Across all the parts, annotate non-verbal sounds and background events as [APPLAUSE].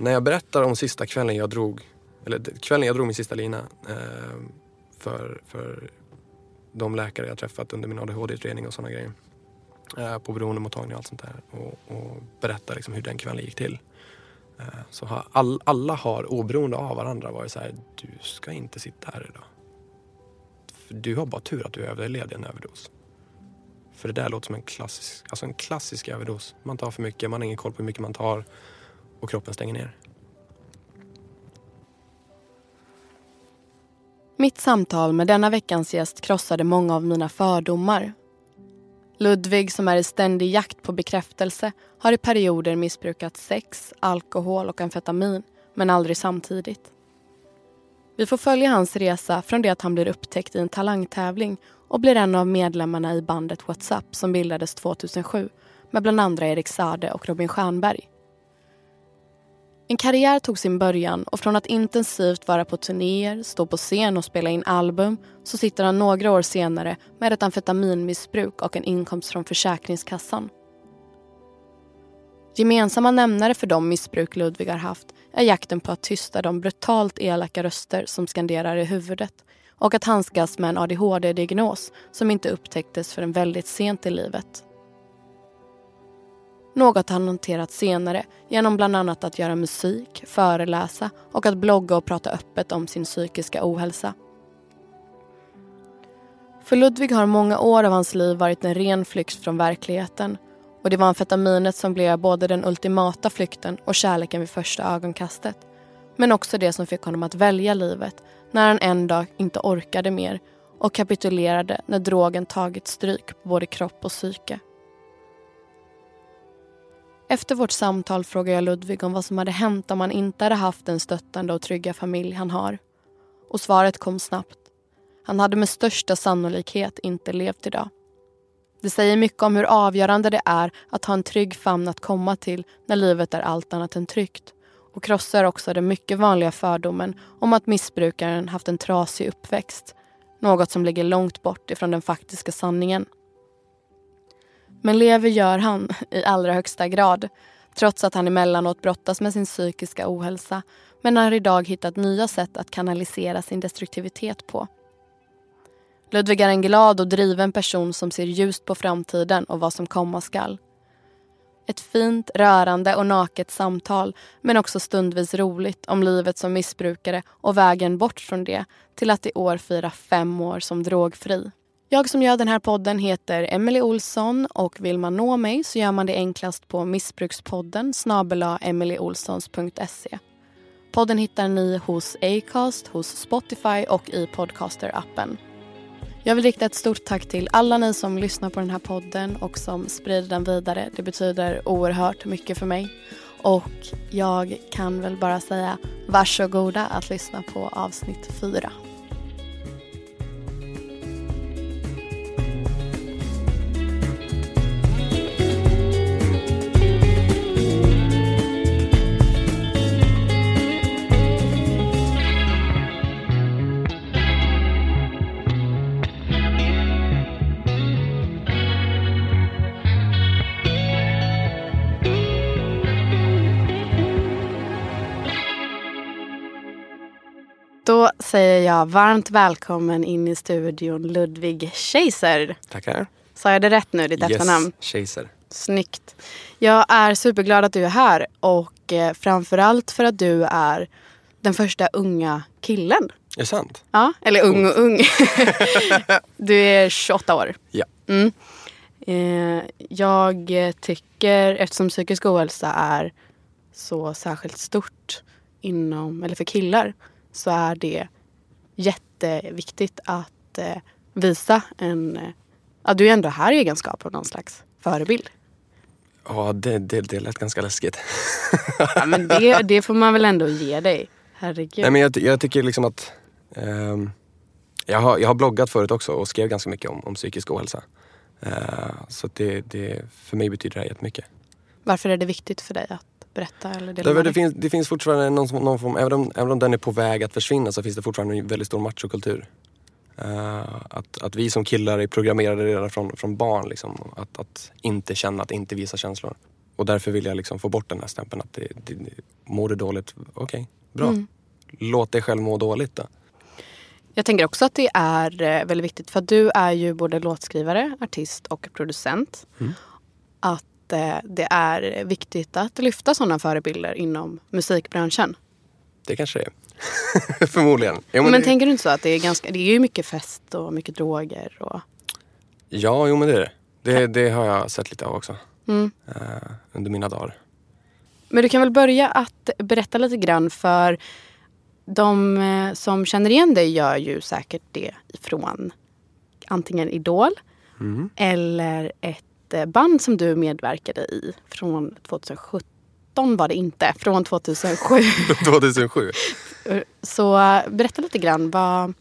när jag berättar om sista kvällen jag drog, eller kvällen jag drog min sista lina eh, för, för de läkare jag träffat under min ADHD-utredning och sådana grejer. Eh, på beroendemottagning och allt sånt där. Och, och berättar liksom hur den kvällen gick till. Eh, så har all, alla har oberoende av varandra varit så här, du ska inte sitta här idag. För du har bara tur att du överlevde en överdos. För det där låter som en klassisk, alltså en klassisk överdos. Man tar för mycket, man har ingen koll på hur mycket man tar och kroppen stänger ner. Mitt samtal med denna veckans gäst krossade många av mina fördomar. Ludvig, som är i ständig jakt på bekräftelse har i perioder missbrukat sex, alkohol och amfetamin, men aldrig samtidigt. Vi får följa hans resa från det att han blir upptäckt i en talangtävling och blir en av medlemmarna i bandet WhatsApp som bildades 2007 med bland andra Erik Sade och Robin Stjernberg. En karriär tog sin början och från att intensivt vara på turnéer, stå på scen och spela in album så sitter han några år senare med ett amfetaminmissbruk och en inkomst från Försäkringskassan. Gemensamma nämnare för de missbruk Ludvig har haft är jakten på att tysta de brutalt elaka röster som skanderar i huvudet och att handskas med en ADHD-diagnos som inte upptäcktes förrän väldigt sent i livet. Något han hanterat senare genom bland annat att göra musik, föreläsa och att blogga och prata öppet om sin psykiska ohälsa. För Ludvig har många år av hans liv varit en ren flykt från verkligheten och det var amfetaminet som blev både den ultimata flykten och kärleken vid första ögonkastet. Men också det som fick honom att välja livet när han en dag inte orkade mer och kapitulerade när drogen tagit stryk på både kropp och psyke. Efter vårt samtal frågade jag Ludvig om vad som hade hänt om han inte hade haft den stöttande och trygga familj han har. Och svaret kom snabbt. Han hade med största sannolikhet inte levt idag. Det säger mycket om hur avgörande det är att ha en trygg famn att komma till när livet är allt annat än tryggt och krossar också den mycket vanliga fördomen om att missbrukaren haft en trasig uppväxt. Något som ligger långt bort ifrån den faktiska sanningen. Men lever gör han i allra högsta grad trots att han emellanåt brottas med sin psykiska ohälsa men har idag hittat nya sätt att kanalisera sin destruktivitet på. Ludvig är en glad och driven person som ser ljust på framtiden och vad som komma skall. Ett fint, rörande och naket samtal men också stundvis roligt om livet som missbrukare och vägen bort från det till att i år fira fem år som drogfri. Jag som gör den här podden heter Emily Olsson och vill man nå mig så gör man det enklast på missbrukspodden snabel Podden hittar ni hos Acast, hos Spotify och i Podcaster-appen. Jag vill rikta ett stort tack till alla ni som lyssnar på den här podden och som sprider den vidare. Det betyder oerhört mycket för mig. Och jag kan väl bara säga varsågoda att lyssna på avsnitt fyra. Då säger jag varmt välkommen in i studion Ludvig Keiser. Tackar. Sa jag det rätt nu, ditt yes, efternamn? Kejsar. Snyggt. Jag är superglad att du är här och eh, framförallt för att du är den första unga killen. Är det sant? Ja, eller ung och ung. [LAUGHS] du är 28 år. Ja. Mm. Eh, jag tycker, eftersom psykisk ohälsa är så särskilt stort inom, eller för killar, så är det jätteviktigt att eh, visa en... Eh, ja, du är ändå här i egenskap av någon slags förebild. Ja, det, det, det lät ganska läskigt. [LAUGHS] Ja, men det, det får man väl ändå ge dig. Herregud. Nej, men jag, jag tycker liksom att... ehm, jag, har, jag har bloggat förut också och skrev ganska mycket om, om psykisk ohälsa. Eh, så det, det, för mig betyder det här jättemycket. Varför är det viktigt för dig att berätta eller dela det, dig? finns, det finns fortfarande någon, någon form, även om, även om den är på väg att försvinna så finns det fortfarande en väldigt stor machokultur. Eh, att, att vi som killar är programmerade redan från, från barn liksom, att, att inte känna, att inte visa känslor. Och därför vill jag liksom få bort den här stämpeln att det, det, mår du dåligt, okej, bra. Mm. Låt dig själv må dåligt då. Jag tänker också att det är eh, väldigt viktigt för du är ju både låtskrivare, artist och producent. Mm. Att eh, det är viktigt att lyfta sådana förebilder inom musikbranschen. Det kanske det är. [LAUGHS] Förmodligen. Ja, men det, tänker du inte så att det är ganska, det är ju mycket fest och mycket droger och ja, jo men det är det. det. Det har jag sett lite av också. mm. eh, under mina dagar. Men du kan väl börja att berätta lite grann för de eh, som känner igen dig gör ju säkert det från antingen Idol Mm. eller ett eh, band som du medverkade i från 2017 var det inte, från 2007. 2007. [LAUGHS] Så eh, berätta lite grann, vad,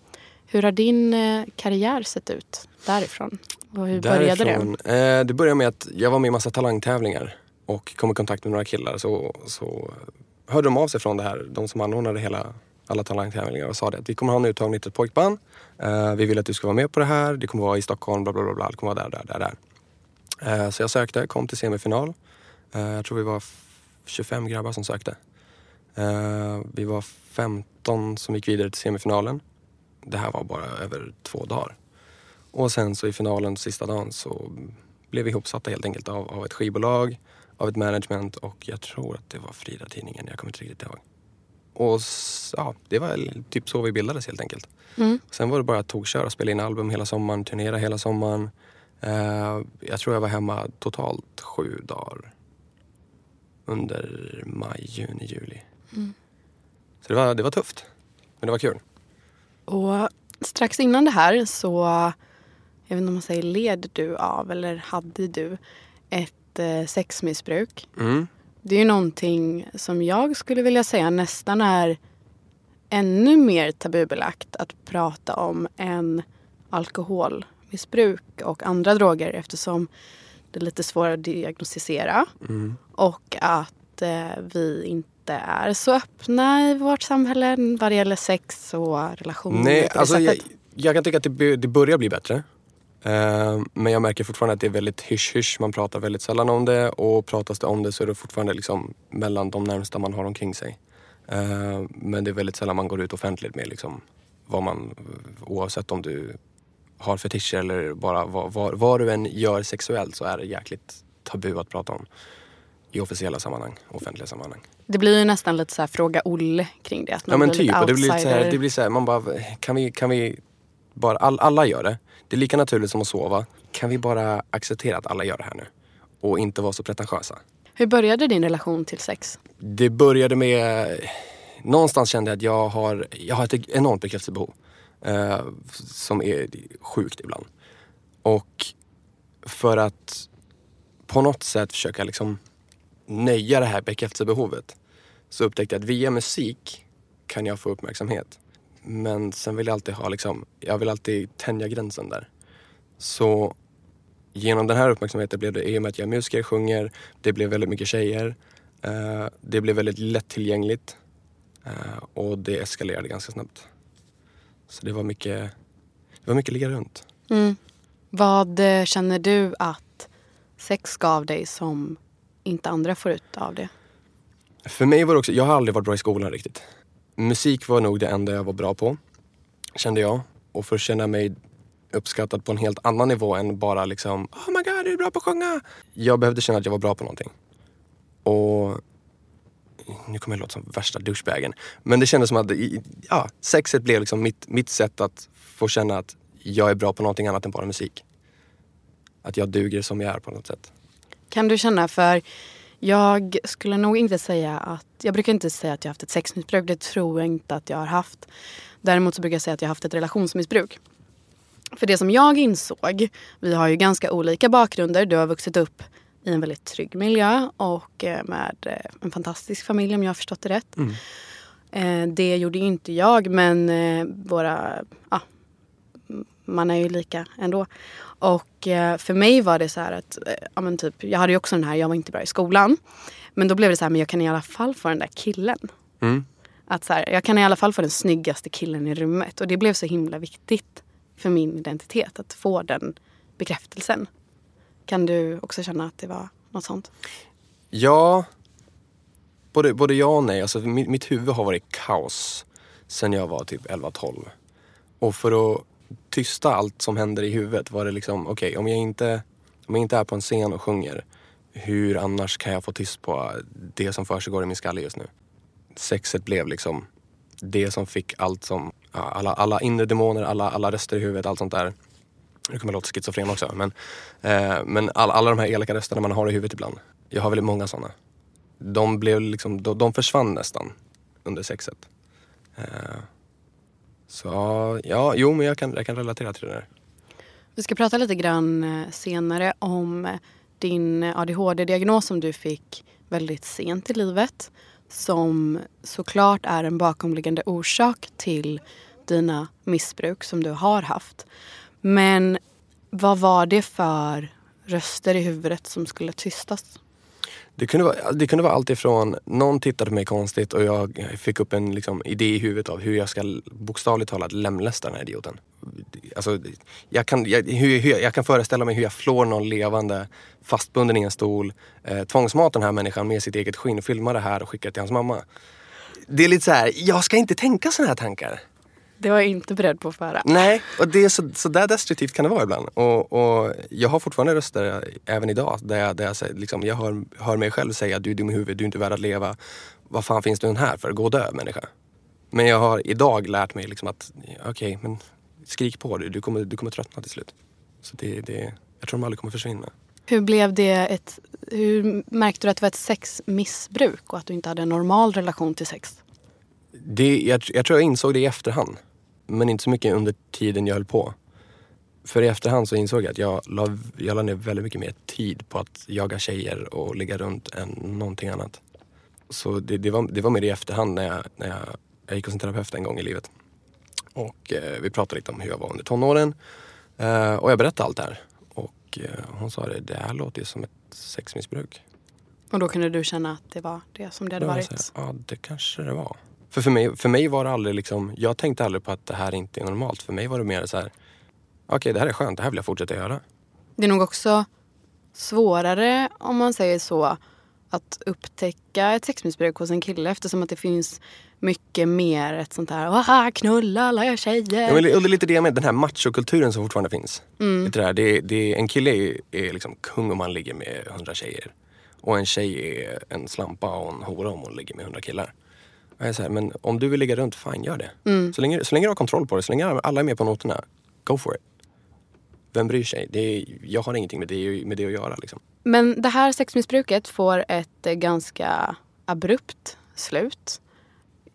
hur har din eh, karriär sett ut därifrån? Och hur började det? Därifrån, eh, det började med att jag var med i massa talangtävlingar och kom i kontakt med några killar. Så, så hörde de av sig från det här, de som anordnade hela, alla talangtävlingar och sa det att vi kommer ha en uttagning till ett pojkband. Eh, vi vill att du ska vara med på det här. Det kommer vara i Stockholm, bla bla bla. bla. Det kommer vara där, där, där, där. Eh, så jag sökte, kom till semifinal. Eh, jag tror vi var f- 25 grabbar som sökte. Eh, vi var 15 som gick vidare till semifinalen. Det här var bara över två dagar. Och sen så i finalen sista dagen så blev vi ihopsatta helt enkelt av, av ett skivbolag, av ett management och jag tror att det var Frida-tidningen, jag kommer inte riktigt ihåg. Och ja, det var typ så vi bildades helt enkelt. Mm. Sen var det bara att togköra, spela in album hela sommaren, turnera hela sommaren. Eh, jag tror jag var hemma totalt sju dagar. Under maj, juni, juli. Mm. Så det var, det var tufft. Men det var kul. Och strax innan det här så, jag vet inte om man säger led du av eller hade du ett eh, sexmissbruk. Mm. Det är ju någonting som jag skulle vilja säga nästan är ännu mer tabubelagt att prata om än alkoholmissbruk och andra droger eftersom det är lite svårare att diagnostisera Mm. och att eh, vi inte är så öppna i vårt samhälle vad det gäller sex och relationer Nej, alltså jag, jag kan tycka att det, det börjar bli bättre. Eh, men jag märker fortfarande att det är väldigt hysch-hysch. Man pratar väldigt sällan om det och pratas det om det så är det fortfarande liksom mellan de närmsta man har omkring sig. Eh, men det är väldigt sällan man går ut offentligt med liksom vad man, oavsett om du har fetischer eller bara vad, vad, vad du än gör sexuellt så är det jäkligt tabu att prata om i officiella sammanhang, offentliga sammanhang. Det blir ju nästan lite så här fråga Olle kring det. Att man Ja men blir typ. lite det blir lite så här, det blir så här, man bara, kan vi, kan vi bara, all, alla gör det. Det är lika naturligt som att sova. Kan vi bara acceptera att alla gör det här nu? Och inte vara så pretentiösa. Hur började din relation till sex? Det började med, någonstans kände jag att jag har, jag har ett enormt bekräftelsebehov. Eh, som är sjukt ibland. Och för att på något sätt försöka liksom nöja det här bekräftelsebehovet så upptäckte jag att via musik kan jag få uppmärksamhet. Men sen vill jag alltid ha liksom, jag vill alltid tänja gränsen där. Så genom den här uppmärksamheten blev det, i och med att jag är musiker, sjunger, det blev väldigt mycket tjejer. Eh, det blev väldigt lättillgängligt. Eh, och det eskalerade ganska snabbt. Så det var mycket, det var mycket ligga runt. Mm. Vad eh, känner du att sex gav dig som inte andra får ut av det? För mig var det också, jag har aldrig varit bra i skolan riktigt. Musik var nog det enda jag var bra på, kände jag. Och för att känna mig uppskattad på en helt annan nivå än bara liksom Oh my god, du är bra på att sjunga! Jag behövde känna att jag var bra på någonting. Och nu kommer jag låta som värsta douchebagen. Men det kändes som att ja, sexet blev liksom mitt, mitt sätt att få känna att jag är bra på någonting annat än bara musik. Att jag duger som jag är på något sätt. Kan du känna för jag skulle nog inte säga att, jag brukar inte säga att jag har haft ett sexmissbruk, det tror jag inte att jag har haft. Däremot så brukar jag säga att jag har haft ett relationsmissbruk. För det som jag insåg, vi har ju ganska olika bakgrunder, du har vuxit upp i en väldigt trygg miljö och eh, med eh, en fantastisk familj om jag har förstått det rätt. Mm. Eh, Det gjorde ju inte jag men våra, ja, man är ju lika ändå. Och för mig var det så här att, ja men typ, jag hade ju också den här, jag var inte bra i skolan. Men då blev det så här, men jag kan i alla fall få den där killen. Mm. Att så här, jag kan i alla fall få den snyggaste killen i rummet. Och det blev så himla viktigt för min identitet att få den bekräftelsen. Kan du också känna att det var något sånt? Ja, både, både ja och nej. Alltså, mitt, mitt huvud har varit kaos sen jag var typ 11-12. Och för att tysta allt som händer i huvudet var det liksom, okej okay, om, jag inte, om jag inte är på en scen och sjunger, hur annars kan jag få tyst på det som försiggår i min skalle just nu? Sexet blev liksom det som fick allt som, alla, alla inre demoner, alla, alla röster i huvudet, allt sånt där. Nu kommer jag låta schizofren också men, eh, men all, alla de här elaka rösterna man har i huvudet ibland. Jag har väldigt många sådana. De, blev liksom, de, de försvann nästan under sexet. Eh, så ja, jo men jag kan, jag kan relatera till det där. Vi ska prata lite grann eh, senare om din ADHD-diagnos som du fick väldigt sent i livet. Som såklart är en bakomliggande orsak till dina missbruk som du har haft. Men vad var det för röster i huvudet som skulle tystas? Det kunde, vara, det kunde vara allt ifrån någon tittade på mig konstigt och jag fick upp en liksom, idé i huvudet av hur jag ska bokstavligt talat lemlästa den här idioten. Alltså, jag, kan, jag, hur, hur, jag kan föreställa mig hur jag flår någon levande fastbunden i en stol, eh, tvångsmatar den här människan med sitt eget skinn, filmar det här och skickar till hans mamma. Det är lite så här, jag ska inte tänka såna här tankar. Det var jag inte beredd på att föra. Nej, och det är så, så där destruktivt kan det vara ibland. Och, och jag har fortfarande röster även idag där jag, där jag, säger, liksom, jag hör, hör mig själv säga du är dum i huvudet, du är inte värd att leva. Vad fan finns du här för? Gå och dö människa. Men jag har idag lärt mig liksom att okej, okay, men skrik på du, du kommer, du kommer tröttna till slut. Så det, det, jag tror de aldrig kommer försvinna. Hur blev det ett, hur märkte du att det var ett sexmissbruk och att du inte hade en normal relation till sex? Det, jag, jag tror jag insåg det i efterhand. Men inte så mycket under tiden jag höll på. För i efterhand så insåg jag att jag la, jag la ner väldigt mycket mer tid på att jaga tjejer och ligga runt än någonting annat. Så det, det, var, det var mer i efterhand när jag, när jag, jag gick hos en terapeut en gång i livet. Och eh, vi pratade lite om hur jag var under tonåren. Eh, och jag berättade allt det här. Och eh, hon sa det, det här låter ju som ett sexmissbruk. Och då kunde du känna att det var det som det hade varit? Ja, det kanske det var. För, för, mig, för mig var det aldrig liksom, jag tänkte aldrig på att det här inte är normalt. För mig var det mer så här, okej okay, det här är skönt, det här vill jag fortsätta göra. Det är nog också svårare, om man säger så, att upptäcka ett sexmissbruk hos en kille eftersom att det finns mycket mer ett sånt här Aha, knulla alla er tjejer. Ja, men det är lite det med den här machokulturen som fortfarande finns. Mm. Det där, det, det, en kille är, är liksom kung om han ligger med hundra tjejer. Och en tjej är en slampa och en hora om hon ligger med hundra killar. Jag är så här, men om du vill ligga runt, fine gör det. Mm. Så, länge, så länge du har kontroll på det, så länge alla är med på noterna, go for it. Vem bryr sig? Det är, jag har ingenting med det, med det att göra. Liksom. Men det här sexmissbruket får ett ganska abrupt slut.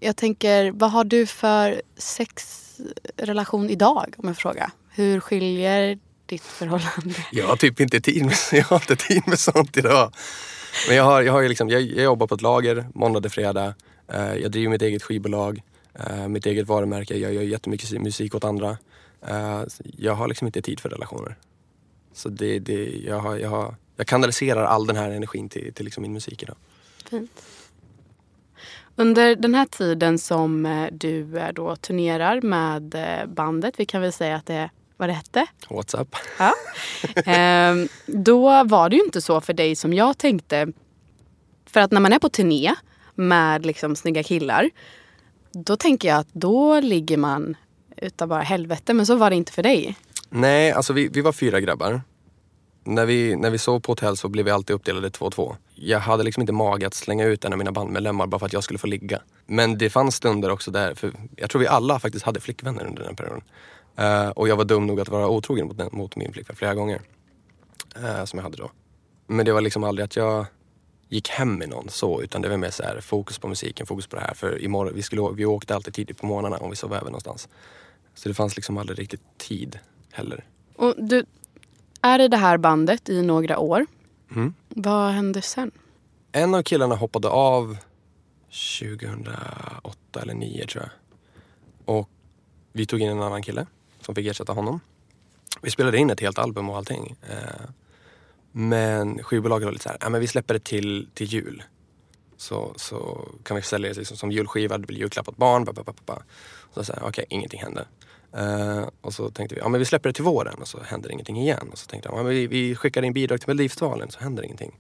Jag tänker, vad har du för sexrelation idag om jag frågar? Hur skiljer ditt förhållande? [LAUGHS] Jag har typ inte tid med, [LAUGHS] jag har inte tid med sånt idag. Men jag, har, jag, har liksom, jag, jag jobbar på ett lager måndag till fredag. Uh, jag driver mitt eget skivbolag, uh, mitt eget varumärke. Jag gör jättemycket musik åt andra. Uh, jag har liksom inte tid för relationer. Så det, det, jag, har, jag, har, jag kanaliserar all den här energin till, till liksom min musik idag. Fint. Under den här tiden som eh, du eh, då turnerar med eh, bandet, vi kan väl säga att det är vad det hette? What's up? Ja. [LAUGHS] Ehm, då var det ju inte så för dig som jag tänkte. För att när man är på turné med liksom snygga killar, då tänker jag att då ligger man utav bara helvete. Men så var det inte för dig. Nej, alltså vi, vi var fyra grabbar när vi, när vi sov på hotell så blev vi alltid uppdelade två och två. Jag hade liksom inte mage att slänga ut en av mina bandmedlemmar bara för att jag skulle få ligga. Men det fanns stunder också där, för jag tror vi alla faktiskt hade flickvänner under den perioden. Uh, och jag var dum nog att vara otrogen mot, mot min flickvän flera gånger. Uh, som jag hade då. Men det var liksom aldrig att jag gick hem med någon så, utan det var mer så här, fokus på musiken, fokus på det här. För imorgon, vi, skulle, vi åkte alltid tidigt på morgnarna om vi sov över någonstans. Så det fanns liksom aldrig riktigt tid heller. Och du är i det här bandet i några år. Mm. Vad hände sen? En av killarna hoppade av 2008 eller 2009 tror jag. Och vi tog in en annan kille som fick ersätta honom. Vi spelade in ett helt album och allting. Eh, men skivbolaget var lite såhär, ja men vi släpper det till, till jul. Så, så kan vi sälja det liksom som julskiva, det blir julklapp åt barn. Så sa okej, okay, ingenting hände. Uh, och så tänkte vi, ja men vi släpper det till våren och så händer ingenting igen. Och så tänkte jag, ja, men vi, vi skickar in bidrag till Melodifestivalen så händer ingenting.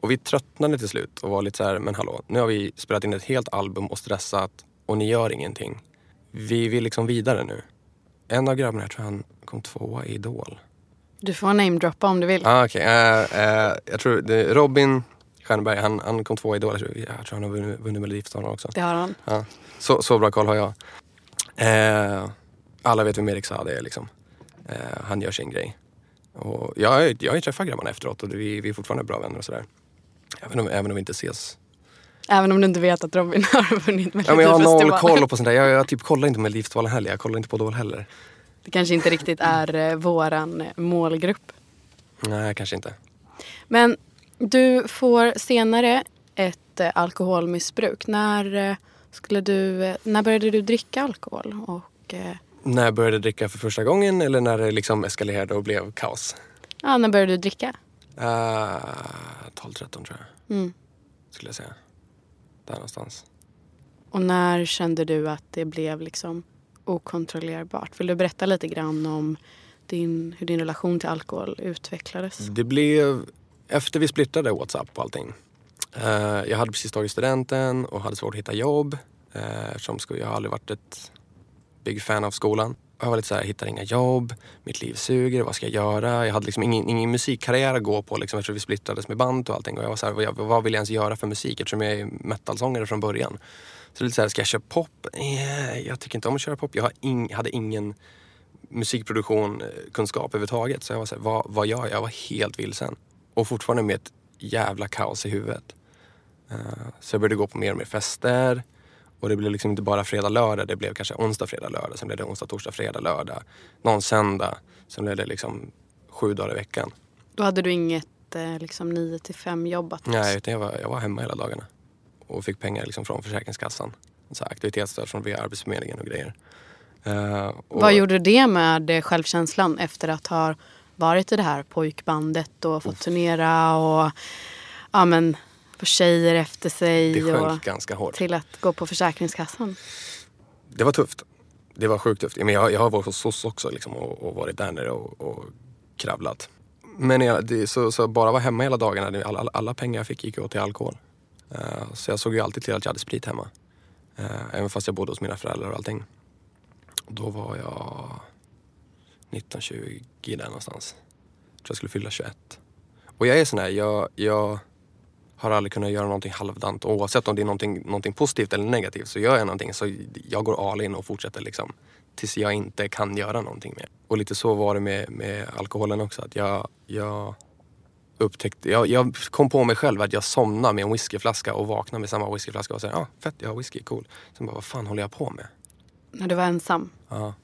Och vi tröttnade till slut och var lite så här, men hallå, nu har vi spelat in ett helt album och stressat och ni gör ingenting. Vi vill liksom vidare nu. En av grabbarna, jag tror han kom tvåa i Idol. Du får namedroppa om du vill. Ah, okay. uh, uh, jag tror det, Robin Stjernberg, han, han kom tvåa i Idol. Jag tror, jag tror han har vunnit, vunnit Melodifestivalen också. Det har han. Ja. Så, så bra koll har jag. Uh, alla vet vem Erik Saade är liksom. han gör sin grej. Och jag, jag har ju träffat grabbarna efteråt och vi, vi är fortfarande bra vänner och sådär. Även om, även om vi inte ses. Även om du inte vet att Robin [LAUGHS] har vunnit Melodifestivalen? Ja, men jag har noll koll på [LAUGHS] sånt där. Jag, jag typ kollar inte Melodifestivalen heller. Jag kollar inte på Idol heller. Det kanske inte riktigt är eh, våran målgrupp. Nej, kanske inte. Men du får senare ett eh, alkoholmissbruk. När, eh, skulle du, när började du dricka alkohol? Och, när jag började dricka för första gången eller när det liksom eskalerade och blev kaos? Ja, när började du dricka? Uh, 12-13 tror jag. Mm. Skulle jag säga. Där någonstans. Och när kände du att det blev liksom okontrollerbart? Vill du berätta lite grann om din, hur din relation till alkohol utvecklades? Det blev efter vi splittrade Whatsapp och allting. Eh, jag hade precis tagit studenten och hade svårt att hitta jobb. Eh, eftersom jag har aldrig varit ett big fan av skolan. Jag var lite så här, hittar inga jobb, mitt liv suger, vad ska jag göra? Jag hade liksom ingen, ingen musikkarriär att gå på liksom, eftersom vi splittrades med band och allting. Och jag var så här, vad, vad vill jag ens göra för musik? Eftersom jag är metalsångare från början. Så det är lite så här, ska jag köra pop? Eh, jag tycker inte om att köra pop. Jag ing, hade ingen musikproduktion, eh, kunskap överhuvudtaget. Så jag var så här, vad, vad gör jag? Jag var helt vilsen. Och fortfarande med ett jävla kaos i huvudet. Uh, så jag började gå på mer och mer fester. Och det blev liksom inte bara fredag, lördag. Det blev kanske onsdag, fredag, lördag. Sen blev det onsdag, torsdag, fredag, lördag. Någon söndag. Sen blev det liksom sju dagar i veckan. Då hade du inget eh, liksom 9 till 5 jobbat? Nej, utan jag var, jag var hemma hela dagarna. Och fick pengar liksom från Försäkringskassan. Så aktivitetsstöd från via Arbetsförmedlingen och grejer. Uh, och Vad gjorde det med självkänslan efter att ha varit i det här pojkbandet och fått turnera och ja, men, få tjejer efter sig. Det sjönk och ganska hårt. Till att gå på Försäkringskassan. Det var tufft. Det var sjukt tufft. Men jag, jag har varit hos SOS också liksom, och, och, varit där nere och, och kravlat. Men jag, det, så, så bara vara hemma hela dagarna. Alla, alla, alla pengar jag fick gick åt till alkohol. Eh, så jag såg ju alltid till att jag hade sprit hemma. Eh, även fast jag bodde hos mina föräldrar och allting. Då var jag 19-20 där någonstans. Jag tror jag skulle fylla 21. Och jag är sån här, jag, jag har aldrig kunnat göra någonting halvdant. Oavsett om det är någonting, någonting positivt eller negativt så gör jag någonting så jag går all in och fortsätter liksom tills jag inte kan göra någonting mer. Och lite så var det med, med alkoholen också. Att jag, jag upptäckte, jag, jag kom på mig själv att jag somnade med en whiskyflaska och vaknade med samma whiskyflaska och sa ja ah, fett jag har whisky, cool. Sen bara vad fan håller jag på med? När du var ensam? Ja.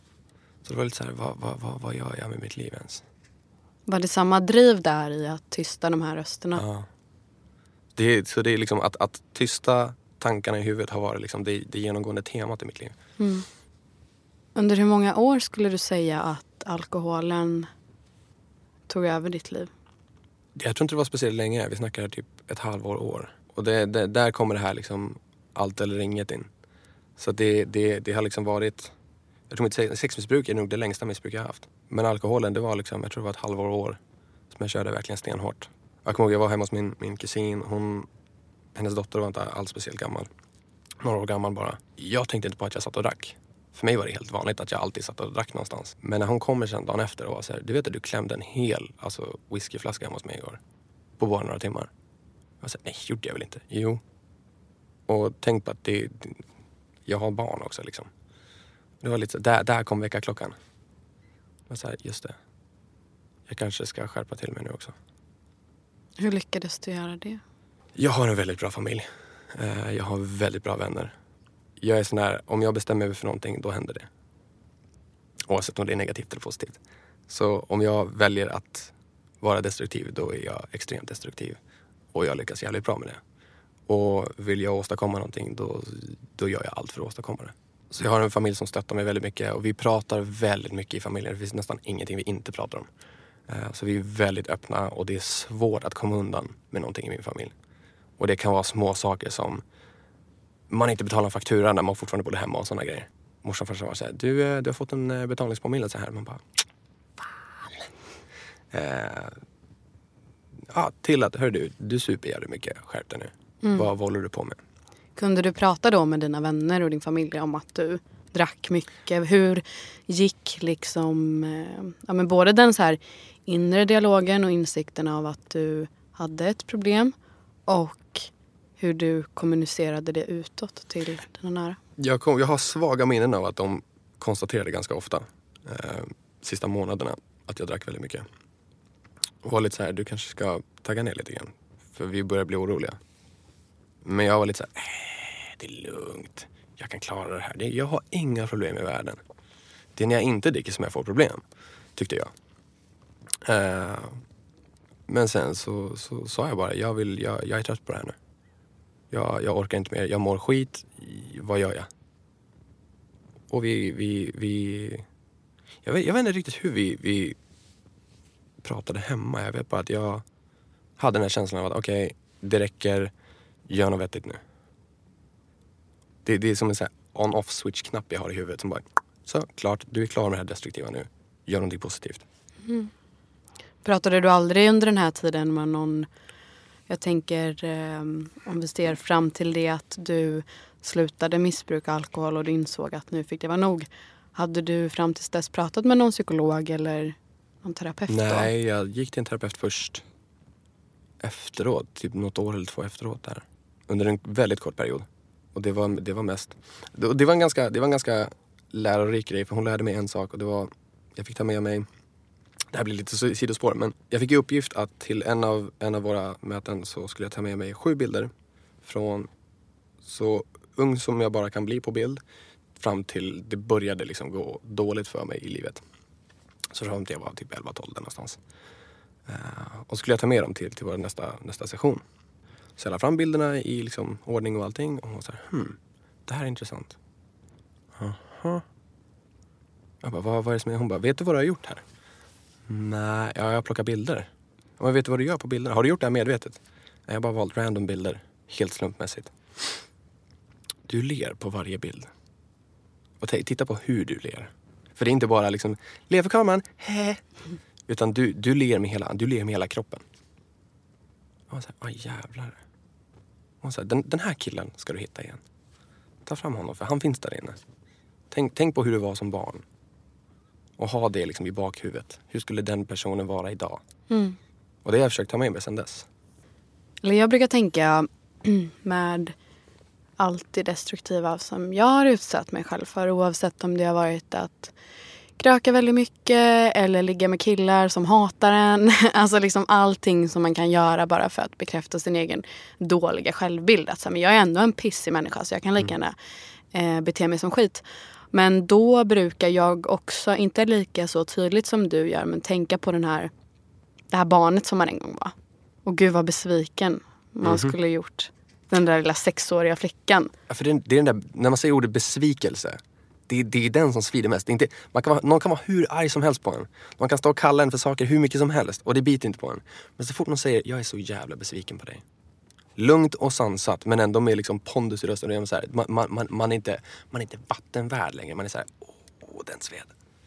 Så det var lite så här, vad, vad, vad, vad gör jag med mitt liv ens? Var det samma driv där i att tysta de här rösterna? Ja. Det, så det är liksom att, att tysta tankarna i huvudet har varit liksom det, det genomgående temat i mitt liv. Mm. Under hur många år skulle du säga att alkoholen tog över ditt liv? Jag tror inte det var speciellt länge. Vi snackar typ ett halvår, år. Och det, det, där kommer det här liksom allt eller inget in. Så det, det, det har liksom varit... Jag tror mitt sexmissbruk är nog det längsta missbruk jag har haft. Men alkoholen, det var liksom, jag tror det var ett halvår, år som jag körde verkligen stenhårt. Jag kommer ihåg jag var hemma hos min, min kusin. Hon, hennes dotter var inte alls speciellt gammal. Några år gammal bara. Jag tänkte inte på att jag satt och drack. För mig var det helt vanligt att jag alltid satt och drack någonstans. Men när hon kommer sen dagen efter och var så här, du vet att du klämde en hel alltså, whiskyflaska hemma hos mig igår. På bara några timmar. Jag sa, nej gjorde jag väl inte? Jo. Och tänk på att det, jag har barn också liksom. Det var lite så, där, där kom väckarklockan. Jag var så här, just det. Jag kanske ska skärpa till mig nu också. Hur lyckades du göra det? Jag har en väldigt bra familj. Eh, jag har väldigt bra vänner. Jag är sån här, om jag bestämmer mig för någonting, då händer det. Oavsett om det är negativt eller positivt. Så om jag väljer att vara destruktiv, då är jag extremt destruktiv. Och jag lyckas jävligt bra med det. Och vill jag åstadkomma någonting, då, då gör jag allt för att åstadkomma det. Så jag har en familj som stöttar mig väldigt mycket och vi pratar väldigt mycket i familjen. Det finns nästan ingenting vi inte pratar om. Eh, så vi är väldigt öppna och det är svårt att komma undan med någonting i min familj. Och det kan vara små saker som man inte betalar en faktura när man fortfarande bodde hemma och sådana grejer. Morsan och var såhär, du, eh, du har fått en eh, betalningspåminnelse här. Man bara, fan. Eh, ja, till att, hör du, du super jävligt mycket, skärp dig nu. Mm. Vad, vad håller du på med? Kunde du prata då med dina vänner och din familj om att du drack mycket? Hur gick liksom, eh, ja, men både den så här inre dialogen och insikten av att du hade ett problem och hur du kommunicerade det utåt till dina nära? Jag, kom, jag har svaga minnen av att de konstaterade ganska ofta, eh, sista månaderna, att jag drack väldigt mycket. Och var lite så här, du kanske ska tagga ner lite grann. För vi börjar bli oroliga. Men jag var lite så här, äh, det är lugnt. Jag kan klara det här. Jag har inga problem i världen. Det är när jag inte dricker som jag får problem, tyckte jag. Eh, men sen så, så sa jag bara, jag, vill, jag, jag är trött på det här nu. Jag, jag orkar inte mer. Jag mår skit. Vad gör jag? Och vi... vi, vi jag, vet, jag vet inte riktigt hur vi, vi pratade hemma. Jag vet bara att jag hade den här känslan av att okej, okay, det räcker. Gör något vettigt nu. Det, det är som en on-off switch-knapp jag har i huvudet som bara så, klart, du är klar med det här destruktiva nu. Gör någonting positivt. Mm. Pratade du aldrig under den här tiden med någon jag tänker eh, om vi ser fram till det att du slutade missbruka alkohol och du insåg att nu fick det vara nog. Hade du fram tills dess pratat med någon psykolog eller någon terapeut? Nej, då? jag gick till en terapeut först efteråt, typ något år eller två efteråt där. Under en väldigt kort period. Och det var, det var mest, det, det var en ganska, det var en ganska lärorik grej för hon lärde mig en sak och det var, jag fick ta med mig det här blir lite sidospår men jag fick i uppgift att till en av, en av våra möten så skulle jag ta med mig sju bilder från så ung som jag bara kan bli på bild fram till det började liksom gå dåligt för mig i livet. Så fram till jag var typ 11-12 där någonstans. Uh, och så skulle jag ta med dem till, till vår nästa, nästa session. Så jag la fram bilderna i liksom ordning och allting och hon sa hmm, det här är intressant. Aha. Jag bara, vad, vad är det som är? Hon bara, vet du vad du har gjort här? Nej, ja, jag plockar bilder. Men vet du vad du gör på bilderna? Har du gjort det här medvetet? Nej, jag har bara valt random bilder. Helt slumpmässigt. Du ler på varje bild. Och titta på hur du ler. För det är inte bara liksom, le för kameran, hä. Utan du, du, ler med hela, du ler med hela kroppen. Och så här, aj jävlar. Och så här, den, den här killen ska du hitta igen. Ta fram honom, för han finns där inne. Tänk, tänk på hur du var som barn och ha det liksom i bakhuvudet. Hur skulle den personen vara idag? Mm. Och det har jag försökt ta med mig sedan dess. Jag brukar tänka [CLEARS THROAT] med allt det destruktiva som jag har utsatt mig själv för oavsett om det har varit att kröka väldigt mycket eller ligga med killar som hatar en. [LAUGHS] Alltså liksom allting som man kan göra bara för att bekräfta sin egen dåliga självbild. Alltså, men jag är ändå en pissig människa så jag kan lika mm. gärna eh, bete mig som skit. Men då brukar jag också, inte lika så tydligt som du gör, men tänka på den här, det här barnet som man en gång var. Och gud vad besviken man mm -hmm. skulle gjort. Den där lilla sexåriga flickan. Ja, för det, det är den där, när man säger ordet besvikelse, det, det är den som svider mest. inte, man kan vara, någon kan vara hur arg som helst på en. Man kan stå och kalla en för saker hur mycket som helst och det biter inte på en. Men så fort någon säger jag är så jävla besviken på dig lugnt och sansat men ändå med liksom pondus i rösten. så här, man, man, man, är inte, man är inte vattenvärd längre. Man är så här, åh den sved.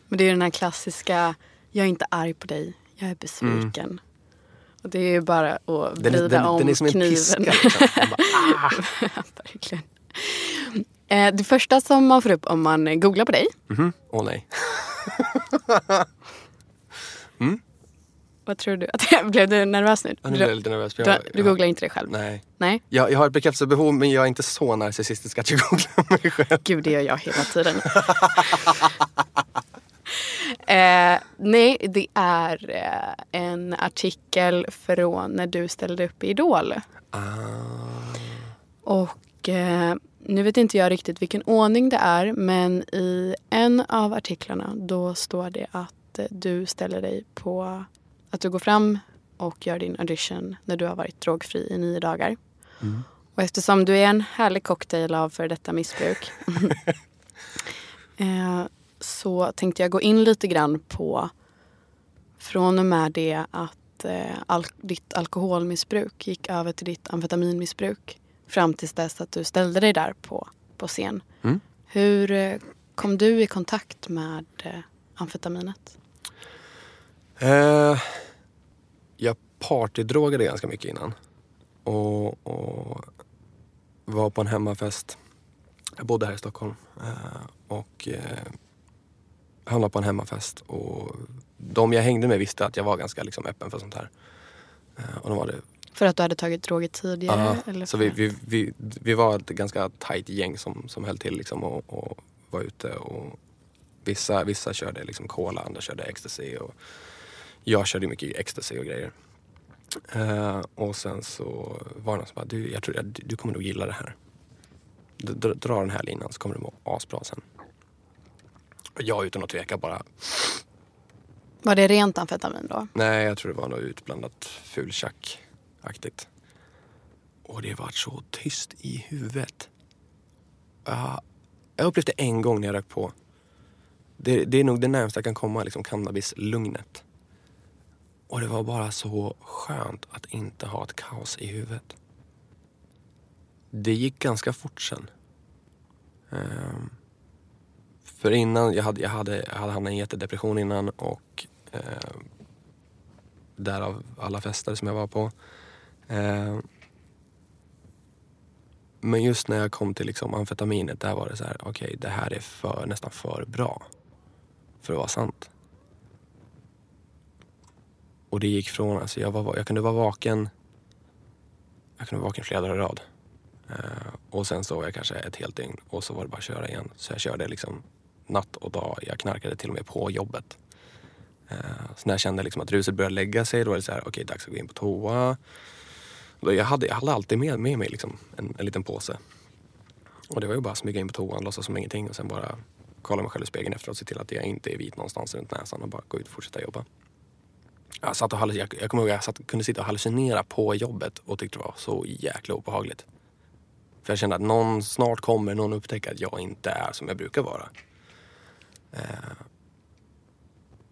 Men det är den här klassiska, jag är inte arg på dig, jag är besviken. Mm. Och det är ju bara att vrida den, den, om den är som kniven. En piska, liksom. bara, [LAUGHS] ah. [LAUGHS] Verkligen. Eh, det första som man får upp om man googlar på dig. Mhm. Åh [LAUGHS] mm -hmm. oh, nej. mm? Vad tror du? [LAUGHS] Blev du nervös nu? Ja, nu blev jag lite nervös. Jag, du, du googlar inte dig själv? Nej. nej? Jag, jag har ett bekräftelsebehov men jag är inte så narcissistisk att jag [LAUGHS] googlar mig själv. Gud, det gör jag hela tiden. [LAUGHS] eh, nej, det är eh, en artikel från när du ställde upp i Idol. Ah. Och eh, nu vet inte jag riktigt vilken ordning det är men i en av artiklarna då står det att du ställer dig på att du går fram och gör din audition när du har varit drogfri i nio dagar. Mm. Och eftersom du är en härlig cocktail av för detta missbruk [LAUGHS] eh, så tänkte jag gå in lite grann på från och med det att eh, al ditt alkoholmissbruk gick över till ditt amfetaminmissbruk fram tills dess att du ställde dig där på, på scen. Mm. Hur eh, kom du i kontakt med eh, amfetaminet? Partydrogade ganska mycket innan. Och, och var på en hemmafest. Jag bodde här i Stockholm. Eh, och eh, hamnade på en hemmafest. Och de jag hängde med visste att jag var ganska liksom, öppen för sånt här. Eh, och de var det För att du hade tagit droger tidigare? Ja, eller så vi, vi, vi, vi var ett ganska tajt gäng som, som höll till liksom och, och var ute. Och vissa, vissa körde liksom cola, andra körde ecstasy. Och jag körde mycket ecstasy och grejer. Eh, och sen så var det någon som bara, du, jag tror att du, du kommer nog gilla det här. Dra, dra den här linan så kommer du må asbra sen. Och jag utan att tveka bara, Var det rent amfetamin då? Nej, jag tror det var något utblandat fultjack-aktigt. Och det var så tyst i huvudet. Ja, jag upplevde det en gång när jag rök på. Det, det är nog det närmaste jag kan komma liksom cannabis-lugnet. Och det var bara så skönt att inte ha ett kaos i huvudet. Det gick ganska fort sen. Ehm, för innan, jag hade, jag, hade, jag hade hamnat i en jättedepression innan och eh, därav alla fester som jag var på. Eh, men just när jag kom till liksom amfetaminet, där var det så här, okej det här är för, nästan för bra för att vara sant. Och det gick från, alltså jag, var, jag kunde vara vaken, jag kunde vara vaken flera dagar i rad. Uh, och sen sov jag kanske ett helt dygn och så var det bara att köra igen. Så jag körde liksom natt och dag. Jag knarkade till och med på jobbet. Uh, Så när jag kände liksom att ruset började lägga sig då var det så här, okej dags att gå in på toa. Då jag, hade, jag hade alltid med, med mig liksom en, en liten påse. Och det var ju bara att smyga in på toan, låtsas som ingenting och sen bara kolla mig själv i spegeln efteråt och se till att jag inte är vit någonstans runt näsan och bara gå ut och fortsätta jobba. Jag, satt och, halluc- jag, jag kommer ihåg att jag satt, kunde sitta och hallucinera på jobbet och tyckte det var så jäkla obehagligt. För jag kände att någon, snart kommer någon upptäcka att jag inte är som jag brukar vara. Eh,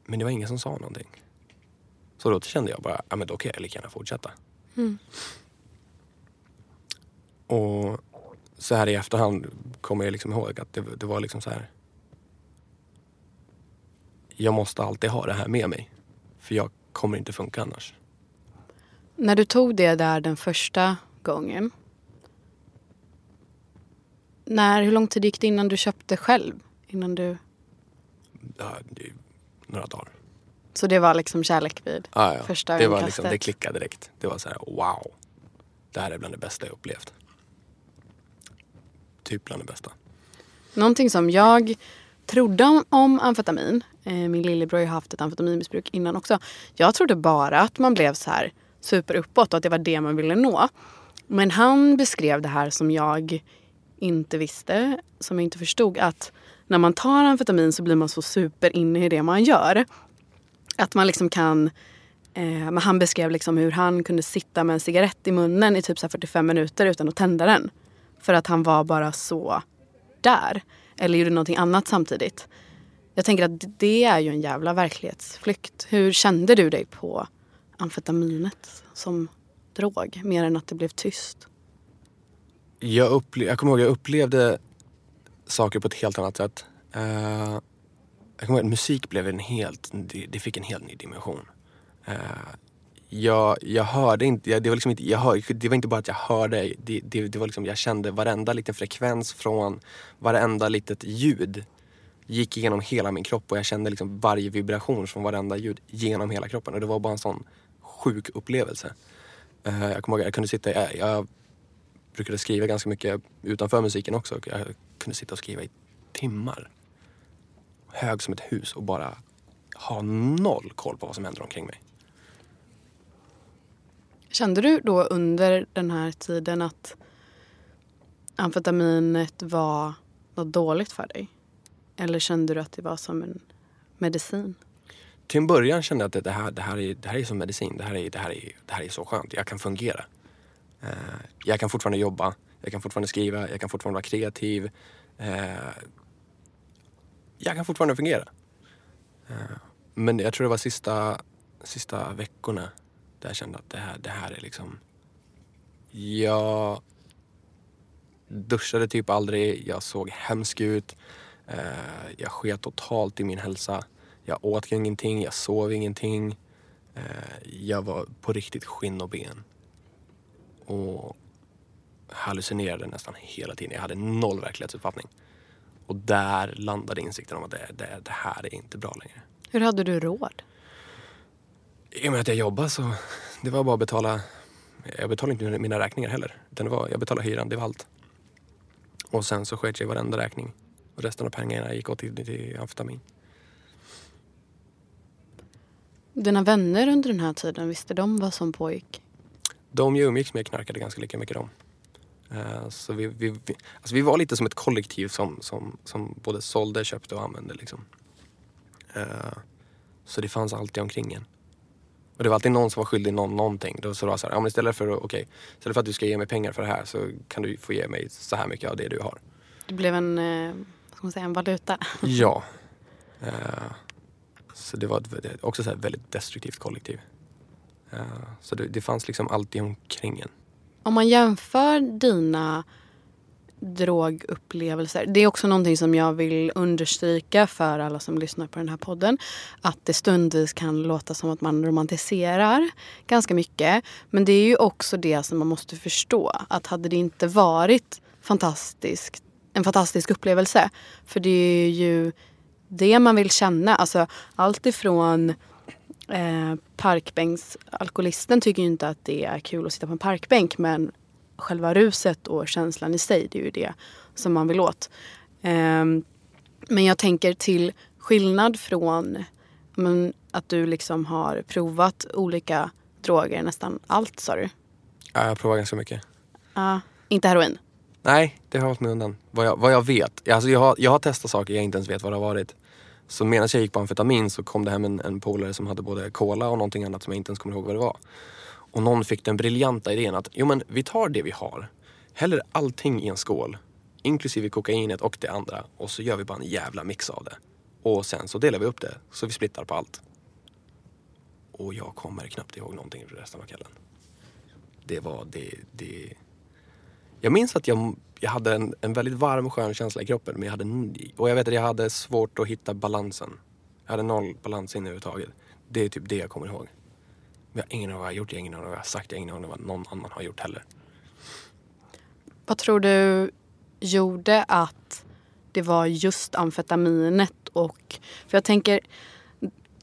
men det var ingen som sa någonting. Så då kände jag bara, ja men då kan jag lika gärna fortsätta. Mm. Och så här i efterhand kommer jag liksom ihåg att det, det var liksom så här. Jag måste alltid ha det här med mig. För jag kommer inte funka annars. När du tog det där den första gången. När, hur lång tid gick det innan du köpte själv? Innan du, Ja, några dagar. så det var liksom kärlek vid Ah, ja. första det var liksom, det klickade direkt. Det var så här, wow. Det här är bland det bästa jag upplevt. Typ bland det bästa. Någonting som jag trodde om, amfetamin, eh, min lillebror har ju haft ett amfetaminmissbruk innan också. Jag trodde bara att man blev så här super uppåt och att det var det man ville nå. Men han beskrev det här som jag inte visste, som jag inte förstod. Att när man tar amfetamin så blir man så super inne i det man gör. Att man liksom kan... Eh, men han beskrev liksom hur han kunde sitta med en cigarett i munnen i typ så här 45 minuter utan att tända den. För att han var bara så där. Eller gjorde någonting annat samtidigt. Jag tänker att det är ju en jävla verklighetsflykt. Hur kände du dig på amfetaminet som drog? Mer än att det blev tyst. Jag, upple- jag kommer ihåg jag upplevde saker på ett helt annat sätt. Uh, jag kommer ihåg att musik blev en helt, det, det fick en helt ny dimension. Eh, jag, jag hörde inte, jag, det, var liksom inte jag hör, det var inte bara att jag hörde, det, det, det var liksom, jag kände varenda liten frekvens från varenda litet ljud gick igenom hela min kropp och jag kände liksom varje vibration från varenda ljud genom hela kroppen och det var bara en sån sjuk upplevelse. Eh, jag kommer ihåg att jag kunde sitta, jag, jag brukade skriva ganska mycket utanför musiken också. Jag kunde sitta och skriva i timmar. Hög som ett hus och bara ha noll koll på vad som händer omkring mig. Kände du då under den här tiden att amfetaminet var något dåligt för dig? Eller kände du att det var som en medicin? Till en början kände jag att det här, det här, är, det här är som medicin. Det här är, det, här är, det här är så skönt. Jag kan fungera. Eh, jag kan fortfarande jobba. Jag kan fortfarande skriva. Jag kan fortfarande vara kreativ. Eh, jag kan fortfarande fungera. Eh, men jag tror det var sista, sista veckorna där jag kände att det här, det här är liksom... Jag duschade typ aldrig. Jag såg hemsk ut. Eh, jag sket totalt i min hälsa. Jag åt ingenting, jag sov ingenting. Eh, jag var på riktigt skinn och ben. Och hallucinerade nästan hela tiden. Jag hade noll verklighetsuppfattning. Och där landade insikten om att det, det, det här är inte bra längre. Hur hade du råd? I och med att jag jobbade så det var bara att betala. Jag betalade inte mina räkningar heller. Utan det var, jag betalade hyran, det var allt. Och sen så sket jag varenda räkning. Och resten av pengarna gick åt till, till amfetamin. Dina vänner under den här tiden, visste de vad som pågick? De jag umgicks med knarkade ganska lika mycket de. Uh, så vi, vi, vi, alltså vi var lite som ett kollektiv som, som, som både sålde, köpte och använde. Liksom. Uh, så det fanns alltid omkring en. Och det var alltid någon som var skyldig någon någonting. Då så var det så här, ja, men istället för, okay, istället för att du ska ge mig pengar för det här så kan du få ge mig så här mycket av det du har. Det blev en, eh, vad ska man säga, en valuta. [LAUGHS] ja. Uh, så det var ett, också ett väldigt destruktivt kollektiv. Uh, så det, det fanns liksom alltid omkring en. Om man jämför dina drogupplevelser. Det är också någonting som jag vill understryka för alla som lyssnar på den här podden. Att det stundvis kan låta som att man romantiserar ganska mycket. Men det är ju också det som man måste förstå. Att hade det inte varit fantastiskt, en fantastisk upplevelse. För det är ju det man vill känna. Alltså allt ifrån eh, parkbänksalkoholisten tycker ju inte att det är kul att sitta på en parkbänk men själva ruset och känslan i sig, det är ju det som man vill åt. Um, men jag tänker till skillnad från men, att du liksom har provat olika droger, nästan allt sa du? Ja, jag har provat ganska mycket. Uh, inte heroin? Nej, det har jag hållit mig undan. Vad jag, vad jag vet. Alltså jag, har, jag har testat saker jag inte ens vet vad det har varit. Så medan jag gick på amfetamin så kom det hem en, en polare som hade både cola och någonting annat som jag inte ens kommer ihåg vad det var. Och någon fick den briljanta idén att jo men vi tar det vi har, häller allting i en skål, inklusive kokainet och det andra och så gör vi bara en jävla mix av det. Och sen så delar vi upp det så vi splittar på allt. Och jag kommer knappt ihåg någonting för resten av kvällen. Det var det, det... Jag minns att jag, jag hade en, en väldigt varm och skön känsla i kroppen. Men jag hade, och jag vet att jag hade svårt att hitta balansen. Jag hade noll balans in överhuvudtaget. Det är typ det jag kommer ihåg. Jag har ingen aning vad jag har gjort, jag har ingen aning vad jag har sagt, jag har ingen aning vad någon annan har gjort heller. Vad tror du gjorde att det var just amfetaminet och... För jag tänker,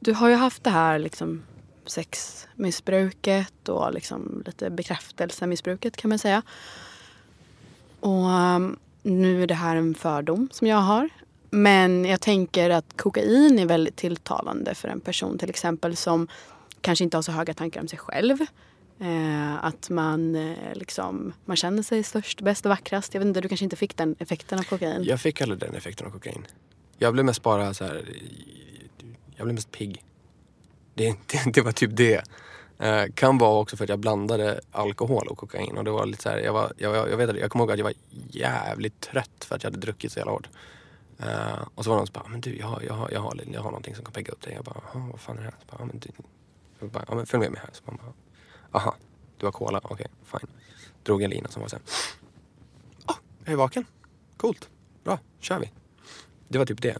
du har ju haft det här liksom sexmissbruket och liksom lite bekräftelsemissbruket kan man säga. Och um, nu är det här en fördom som jag har. Men jag tänker att kokain är väldigt tilltalande för en person till exempel som kanske inte har så höga tankar om sig själv. Eh, att man, eh, liksom, man känner sig störst, bäst och vackrast. Jag vet inte, du kanske inte fick den effekten av kokain? Jag fick aldrig den effekten av kokain. Jag blev mest bara så här, jag blev mest pigg. Det, det, det var typ det. Eh, kan vara också för att jag blandade alkohol och kokain. Och det var lite så här, jag, var, jag, jag, vet, jag kommer ihåg att jag var jävligt trött för att jag hade druckit så jävla hårt. Eh, och så var det någon som bara, ah, men du jag har, jag har, jag har, jag har någonting som kan pegga upp dig. Jag bara, vad fan är det här? Så bara, ah, men du, bara, ja men följ med mig här. Så man bara, aha, du har cola, okej, okay, fine. Drog en lina som var såhär, ah, jag är vaken. Coolt, bra, kör vi. Det var typ det.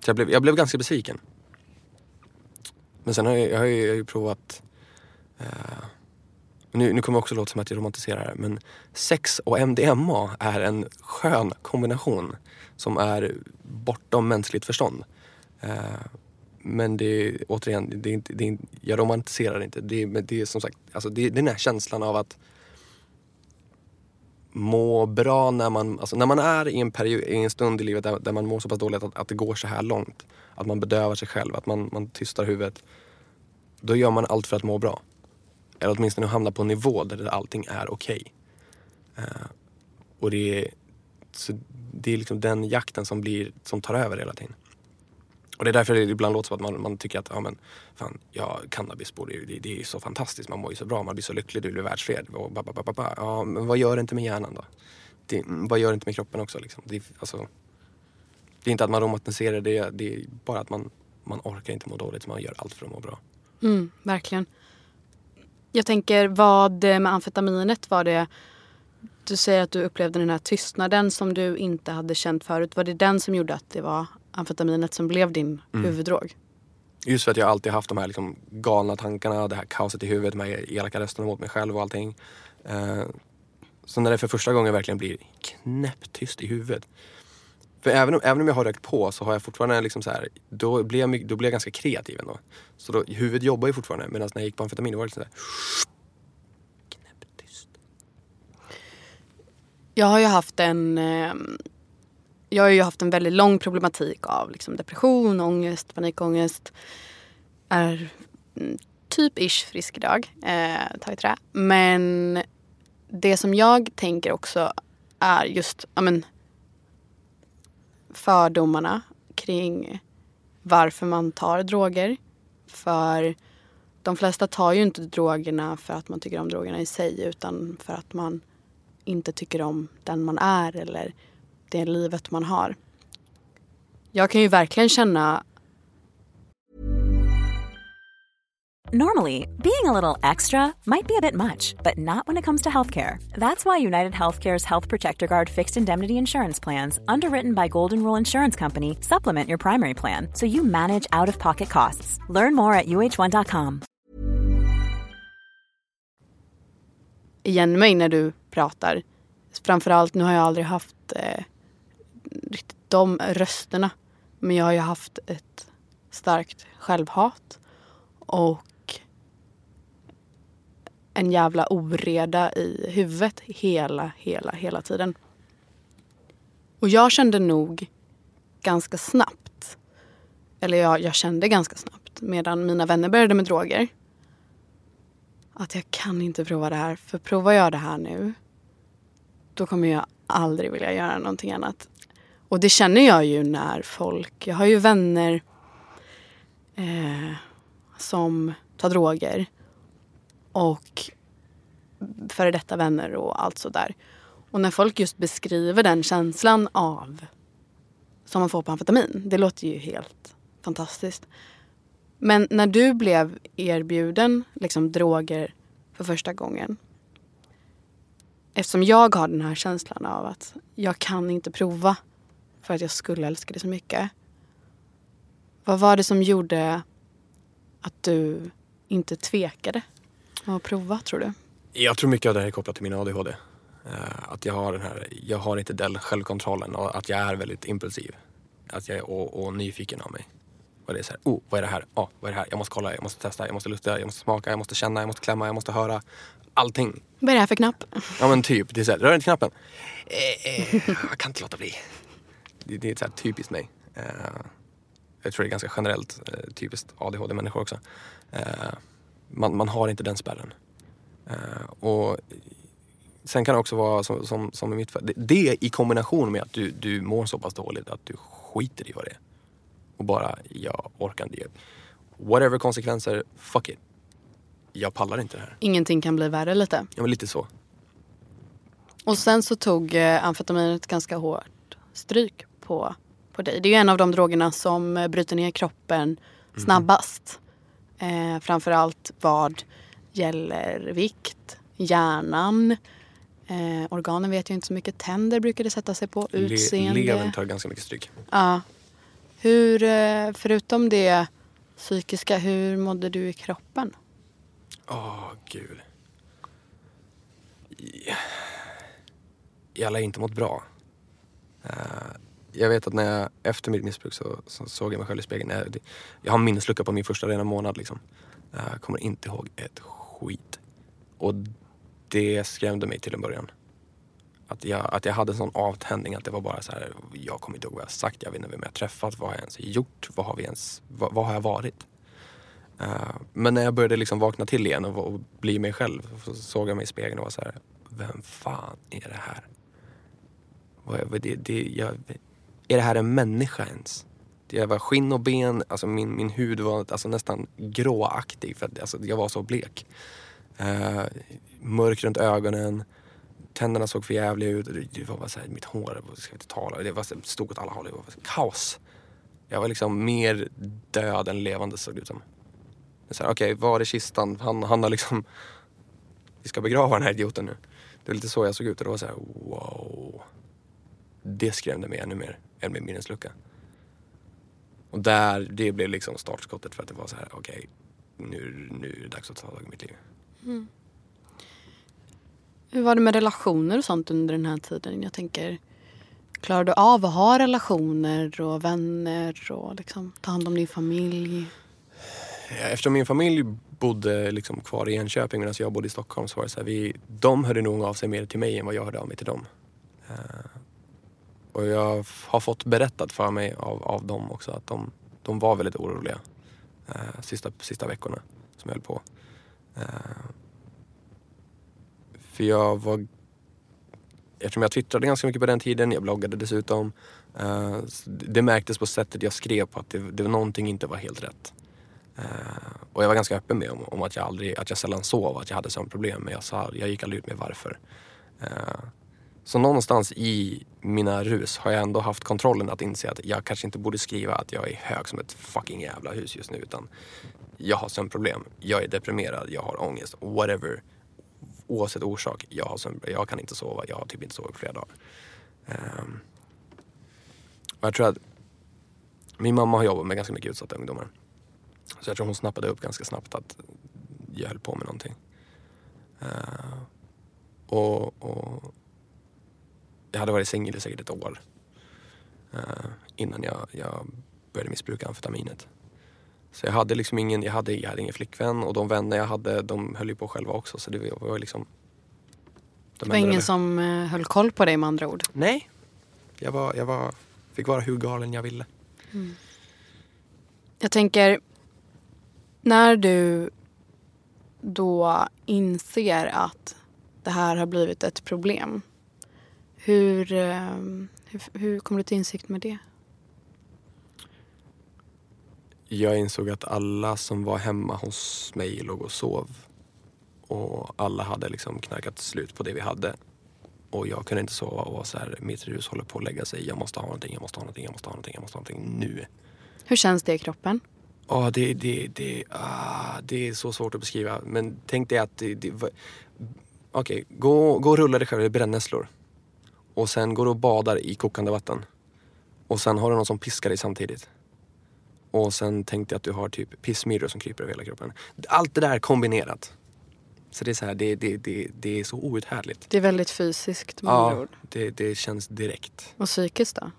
Så jag blev, jag blev ganska besviken. Men sen har jag, jag har ju, jag har ju provat eh, nu, nu kommer det också låta som att jag romantiserar det, men sex och MDMA är en skön kombination som är bortom mänskligt förstånd. Eh, men det är återigen, det är inte, det är, jag romantiserar inte. Det är, det är som sagt, alltså det är den här känslan av att må bra när man, alltså när man är i en, period, i en stund i livet där, där man mår så pass dåligt att, att, det går så här långt. Att man bedövar sig själv, att man, man tystar huvudet. Då gör man allt för att må bra. Eller åtminstone hamna på en nivå där allting är okej. Okay. Uh, och det är, så det är liksom den jakten som, blir, som tar över hela tiden. Och det är därför det ibland låter som att man, man tycker att ja, men, fan, ja, cannabis borde, det, det är så fantastiskt, man mår ju så bra, man blir så lycklig, du blir världsfred. Och ba, ba, ba, ba, Ja, men vad gör det inte med hjärnan då? Det, mm, vad gör det inte med kroppen också? Liksom? Det, alltså, det är inte att man romantiserar det, det är bara att man, man orkar inte må dåligt, man gör allt för att må bra. Mm, verkligen. Jag tänker, vad med amfetaminet var det du säger att du upplevde den här tystnaden som du inte hade känt förut. Var det den som gjorde att det var amfetaminet som blev din mm. huvuddrog? Just för att jag alltid haft de här liksom galna tankarna, det här kaoset i huvudet, de här elaka rösterna mot mig själv och allting. Eh, så när det för första gången verkligen blir knäpptyst i huvudet. För även om, även om jag har rökt på så har jag fortfarande liksom så här, då blir jag, då blir jag ganska kreativ ändå. Så då, huvudet jobbar ju fortfarande medan när jag gick på amfetamin var det liksom så här, knäpptyst. Jag har ju haft en eh, jag har ju haft en väldigt lång problematik av liksom depression, ångest, panikångest. Är mm, typ ish frisk idag. Eh, tagit i trä. Men det som jag tänker också är just amen, fördomarna kring varför man tar droger. För de flesta tar ju inte drogerna för att man tycker om drogerna i sig utan för att man inte tycker om den man är eller det livet man har. Jag kan ju verkligen känna Normally, being a little extra might be a bit much, but not when it comes to healthcare. That's why United Healthcare's Health Protector Guard fixed indemnity insurance plans, underwritten by Golden Rule Insurance Company, supplement your primary plan so you manage out of pocket costs. Learn more at uh1.com. Igen mig när du pratar. Framförallt, nu har jag aldrig haft eh, riktigt de rösterna. Men jag har ju haft ett starkt självhat. Och en jävla oreda i huvudet hela, hela, hela tiden. Och jag kände nog ganska snabbt, eller jag, jag kände ganska snabbt medan mina vänner började med droger att jag kan inte prova det här. För provar jag det här nu då kommer jag aldrig vilja göra någonting annat. Och det känner jag ju när folk, jag har ju vänner eh, som tar droger och före detta vänner och allt sådär. Och när folk just beskriver den känslan av som man får på amfetamin, det låter ju helt fantastiskt. Men när du blev erbjuden liksom, droger för första gången eftersom jag har den här känslan av att jag kan inte prova för att jag skulle älska det så mycket. Vad var det som gjorde att du inte tvekade att prova tror du? Jag tror mycket av det här är kopplat till min ADHD. Eh, att jag har den här, jag har inte den självkontrollen och att jag är väldigt impulsiv. Att jag är och, och nyfiken av mig. Och det är så här, oh, vad är det här? Oh, vad är det här? Jag måste kolla, jag måste testa, jag måste lukta, jag måste smaka, jag måste känna, jag måste klämma, jag måste höra. Allting. Vad är det här för knapp? Ja men typ, det är så här, rör inte knappen. Eh, eh, jag kan inte låta bli. Det, det är så här typiskt mig. Uh, jag tror det är ganska generellt uh, typiskt ADHD-människor också. Uh, man, man har inte den spärren. och Sen kan det också vara som, som, som i mitt fall, det, det i kombination med att du, du mår så pass dåligt att du skiter i vad det är. Och bara, jag orkar inte. Whatever konsekvenser, fuck it. Jag pallar inte det här. Ingenting kan bli värre lite? Ja, men lite så. Och sen så tog eh, amfetaminet ganska hårt stryk på, på dig. Det är ju en av de drogerna som eh, bryter ner kroppen mm. snabbast. Eh, framförallt vad gäller vikt, hjärnan, eh, organen vet jag inte så mycket. Tänder brukar det sätta sig på, utseende. Le levern tar ganska mycket stryk. Ja. Hur, eh, förutom det psykiska, hur mådde du i kroppen? Åh, oh, gud. Jag har inte mått bra. Uh, jag vet att när jag, efter mitt missbruk så, så såg jag mig själv i spegeln. Jag, jag har minneslucka på min första rena månad liksom. Jag kommer inte ihåg ett skit. Och det skrämde mig till en början. Att jag, att jag hade en sån avtändning att det var bara så här, jag kommer inte ihåg vad jag sagt, jag vet inte vem jag träffat, vad har jag ens gjort, vad har, vi ens, vad, vad har jag varit? Uh, men när jag började liksom vakna till igen och, och bli mig själv så såg jag mig i spegeln och var så här, vem fan är det här? Det, det, jag, är det här en människa ens? Jag var skinn och ben, alltså min, min hud var alltså nästan gråaktig för att alltså, jag var så blek. Uh, mörk runt ögonen tänderna såg för jävliga ut. Det var bara så här, mitt hår, ska inte tala. Det var stod åt alla håll. Det var kaos. Jag var liksom mer död än levande såg det ut som. Okej, okay, var är kistan? Han, han har liksom... Vi ska begrava den här idioten nu. Det var lite så jag såg ut och det var så här, wow. Det skrämde mig ännu mer än min minneslucka. Och där, det blev liksom startskottet för att det var så här, okej, nu, nu är det dags att ta tag i mitt liv. Hur var det med relationer och sånt under den här tiden? Jag tänker, klarar du av att ha relationer och vänner och liksom ta hand om din familj? Eftersom min familj bodde liksom kvar i Enköping medan jag bodde i Stockholm så var det så här, vi, de hörde nog av sig mer till mig än vad jag hörde av mig till dem. Och jag har fått berättat för mig av, av dem också att de, de var väldigt oroliga eh, sista, sista veckorna som jag höll på. Eh, för jag var... Eftersom jag twittrade ganska mycket på den tiden, jag bloggade dessutom. Eh, det märktes på sättet jag skrev på att det, det var någonting inte var helt rätt. Eh, och jag var ganska öppen med om, om att jag aldrig, att jag sällan sov, att jag hade sådana problem. Men jag, sa, jag gick aldrig ut med varför. Eh, så någonstans i mina rus har jag ändå haft kontrollen att inse att jag kanske inte borde skriva att jag är hög som ett fucking jävla hus just nu. Utan jag har sömnproblem, jag är deprimerad, jag har ångest, whatever. Oavsett orsak, jag, har sömn, jag kan inte sova, jag har typ inte sovit på flera dagar. Um, och jag tror att min mamma har jobbat med ganska mycket utsatta ungdomar. Så jag tror hon snappade upp ganska snabbt att jag höll på med någonting. Uh, och, och jag hade varit singel i säkert ett år uh, innan jag, jag började missbruka amfetaminet. Så jag hade liksom ingen, jag hade, jag hade ingen flickvän och de vänner jag hade de höll ju på själva också så det var liksom... De Det var ingen som eh, höll koll på dig med andra ord? Nej. Jag var, jag var, fick vara hur galen jag ville. Jag tänker, när du då inser att det här har blivit ett problem. Hur, eh, hur, hur kom du till insikt med det? Jag insåg att alla som var hemma hos mig låg och sov. Och alla hade liksom knarkat slut på det vi hade. Och jag kunde inte sova och var så här, mitt rus håller på att lägga sig. Jag måste ha någonting, jag måste ha någonting, jag måste ha någonting, jag måste ha någonting nu. Hur känns det i kroppen? Ja, det, det, det, ah, det är så svårt att beskriva. Men tänk dig att det... det Okej, gå, gå och rulla dig själv i brännässlor. Och sen går du och badar i kokande vatten. Och sen har du någon som piskar dig samtidigt. Och sen tänkte jag att du har typ pissmyror som kryper över hela kroppen. Allt det där kombinerat. Så det är så här, det, det, det, det är så outhärdligt. Det är väldigt fysiskt med Ja, ord. det, det känns direkt. Och psykiskt då?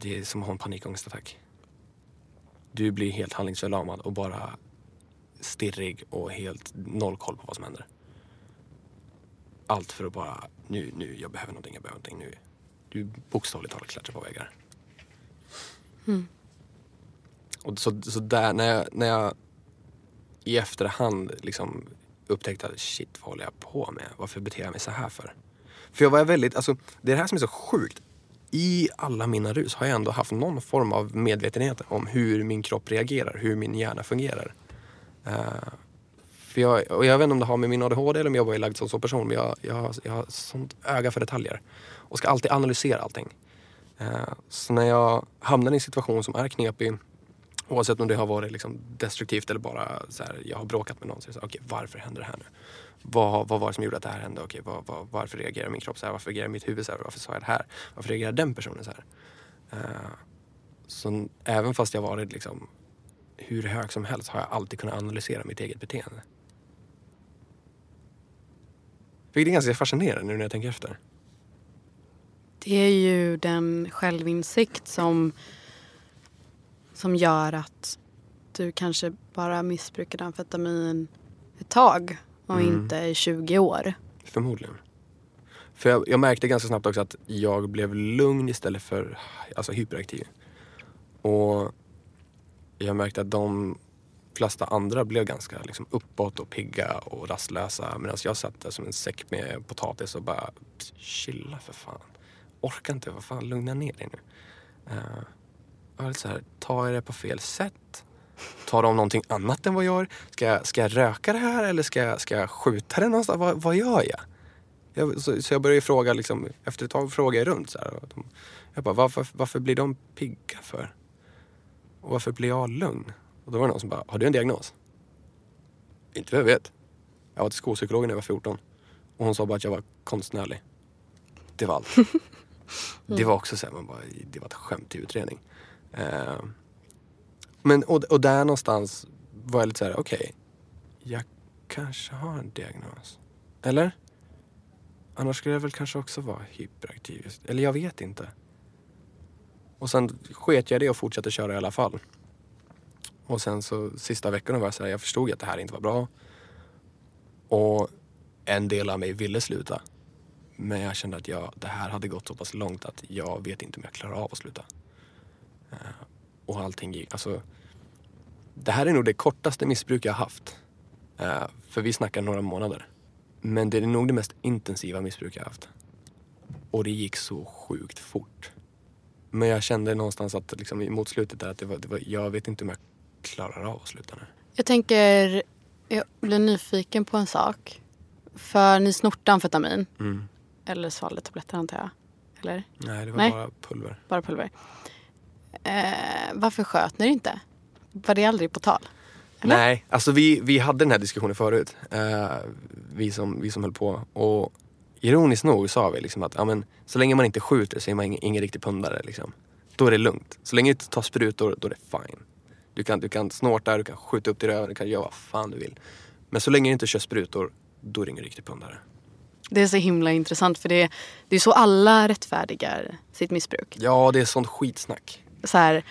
Det är som att ha en panikångestattack. Du blir helt handlingsförlamad och bara stirrig och helt noll koll på vad som händer. Allt för att bara, nu, nu, jag behöver någonting, jag behöver någonting nu. Du bokstavligt talat klättrar på väggar. Och så, så där, när jag, när jag i efterhand liksom upptäckte att shit, vad håller jag på med? Varför beter jag mig så här för? För jag var väldigt, alltså det är det här som är så sjukt. I alla mina rus har jag ändå haft någon form av medvetenhet om hur min kropp reagerar, hur min hjärna fungerar. Eh, för jag, och jag vet inte om det har med min ADHD eller om jag bara är lagd som så person, men jag, jag, har, jag har sånt öga för detaljer. Och ska alltid analysera allting. Eh, så när jag hamnar i en situation som är knepig, oavsett om det har varit liksom destruktivt eller bara så här, jag har bråkat med någon, så är det så här, varför händer det här nu? Vad, vad var det som gjorde att det här hände? Okay, vad, vad, varför reagerar min kropp så här? Varför reagerar mitt huvud så här? Varför sa jag det här? Varför reagerar den personen så här? Eh, så även fast jag varit liksom hur hög som helst har jag alltid kunnat analysera mitt eget beteende. Vilket är ganska fascinerande nu när jag tänker efter. Det är ju den självinsikt som, som gör att du kanske bara missbrukade amfetamin ett tag och Mm. inte i 20 år. Förmodligen. För jag, jag märkte ganska snabbt också att jag blev lugn istället för alltså, hyperaktiv. Och jag märkte att de flesta andra blev ganska liksom, uppåt och pigga och rastlösa. Medan jag satt där som en säck med potatis och bara chilla för fan. Orkar inte, vad fan, lugna ner dig nu. Uh, jag var lite så här, tar jag det på fel sätt? Tar de någonting annat än vad jag gör? Ska jag, ska jag röka det här eller ska jag, ska jag skjuta det någonstans? Vad, vad gör jag? jag så, så jag började fråga, liksom, efter ett tag frågade jag runt. Så här, och de, jag bara, varför, varför blir de pigga för? Och varför blir jag lugn? Och då var det någon som bara, har du en diagnos? Inte vad jag vet. Jag var till skolpsykologen när jag var 14. Och hon sa bara att jag var konstnärlig. Det var allt. [LAUGHS] Det var också så här, man bara, det var ett skämt i utredning. Eh, Men, och, och där någonstans var jag lite så här, okej. jag kanske har en diagnos. Eller? Annars skulle jag väl kanske också vara hyperaktiv. Eller jag vet inte. Och sen sket jag det och fortsatte köra i alla fall. Och sen så sista veckorna var jag så här, jag förstod att det här inte var bra. Och en del av mig ville sluta. Men jag kände att jag, det här hade gått så pass långt att jag vet inte om jag klarar av att sluta. Eh, och allting gick, alltså. Det här är nog det kortaste missbruk jag haft. Eh, för vi snackar några månader. Men det är nog det mest intensiva missbruk jag haft. Och det gick så sjukt fort. Men jag kände någonstans att liksom, mot slutet där att det var, det var, jag vet inte om jag klarar av att sluta nu. Jag tänker, jag blir nyfiken på en sak. För ni snortade amfetamin. Mm. Eller svalde tabletter antar jag. Eller? Nej, det var Nej. bara pulver. Bara pulver. Eh, varför sköt ni inte? Var det aldrig på tal? Eller? Nej, alltså vi, vi hade den här diskussionen förut. Eh, vi, som, vi som höll på. Och ironiskt nog sa vi liksom att ja, men, så länge man inte skjuter så är man ingen, ingen riktig pundare. Liksom. Då är det lugnt. Så länge du inte tar sprutor, då är det fine. Du kan, du kan snorta, du kan skjuta upp till röven, du kan göra vad fan du vill. Men så länge du inte kör sprutor, då är du ingen riktig pundare. Det är så himla intressant för det, det är så alla rättfärdigar sitt missbruk. Ja, det är sånt skitsnack. Så här,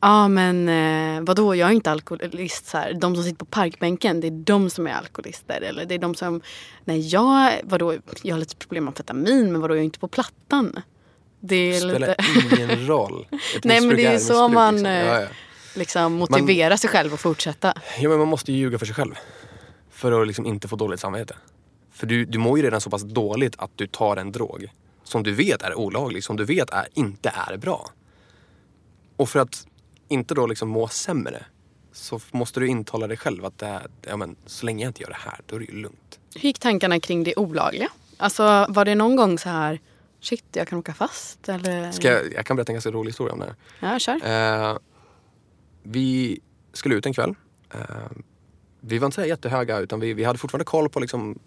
ja men eh, vadå jag är inte alkoholist. Så här, de som sitter på parkbänken det är de som är alkoholister. Eller det är de som, nej jag, vadå, jag har lite problem med amfetamin men vadå jag är inte på plattan. Det Det är spelar lite, ingen roll. [LAUGHS] Ett Nej, men det är ett så man, Liksom. eh, Ja, ja. Liksom motivera sig själv att fortsätta. Ja, men man måste ju ljuga för sig själv. För att liksom inte få dåligt samvete. För du, du mår ju redan så pass dåligt att du tar en drog som du vet är olaglig, som du vet är, inte är bra. Och för att inte då liksom må sämre så måste du intala dig själv att det är, ja, men, så länge jag inte gör det här, då är det ju lugnt. Hur gick tankarna kring det olagliga? Alltså var det någon gång så här, shit jag kan åka fast eller? Ska jag, jag kan berätta en ganska rolig historia om det här. Ja, kör. Eh, vi skulle ut en kväll. Eh, vi var inte så jättehöga utan vi, vi hade fortfarande koll på liksom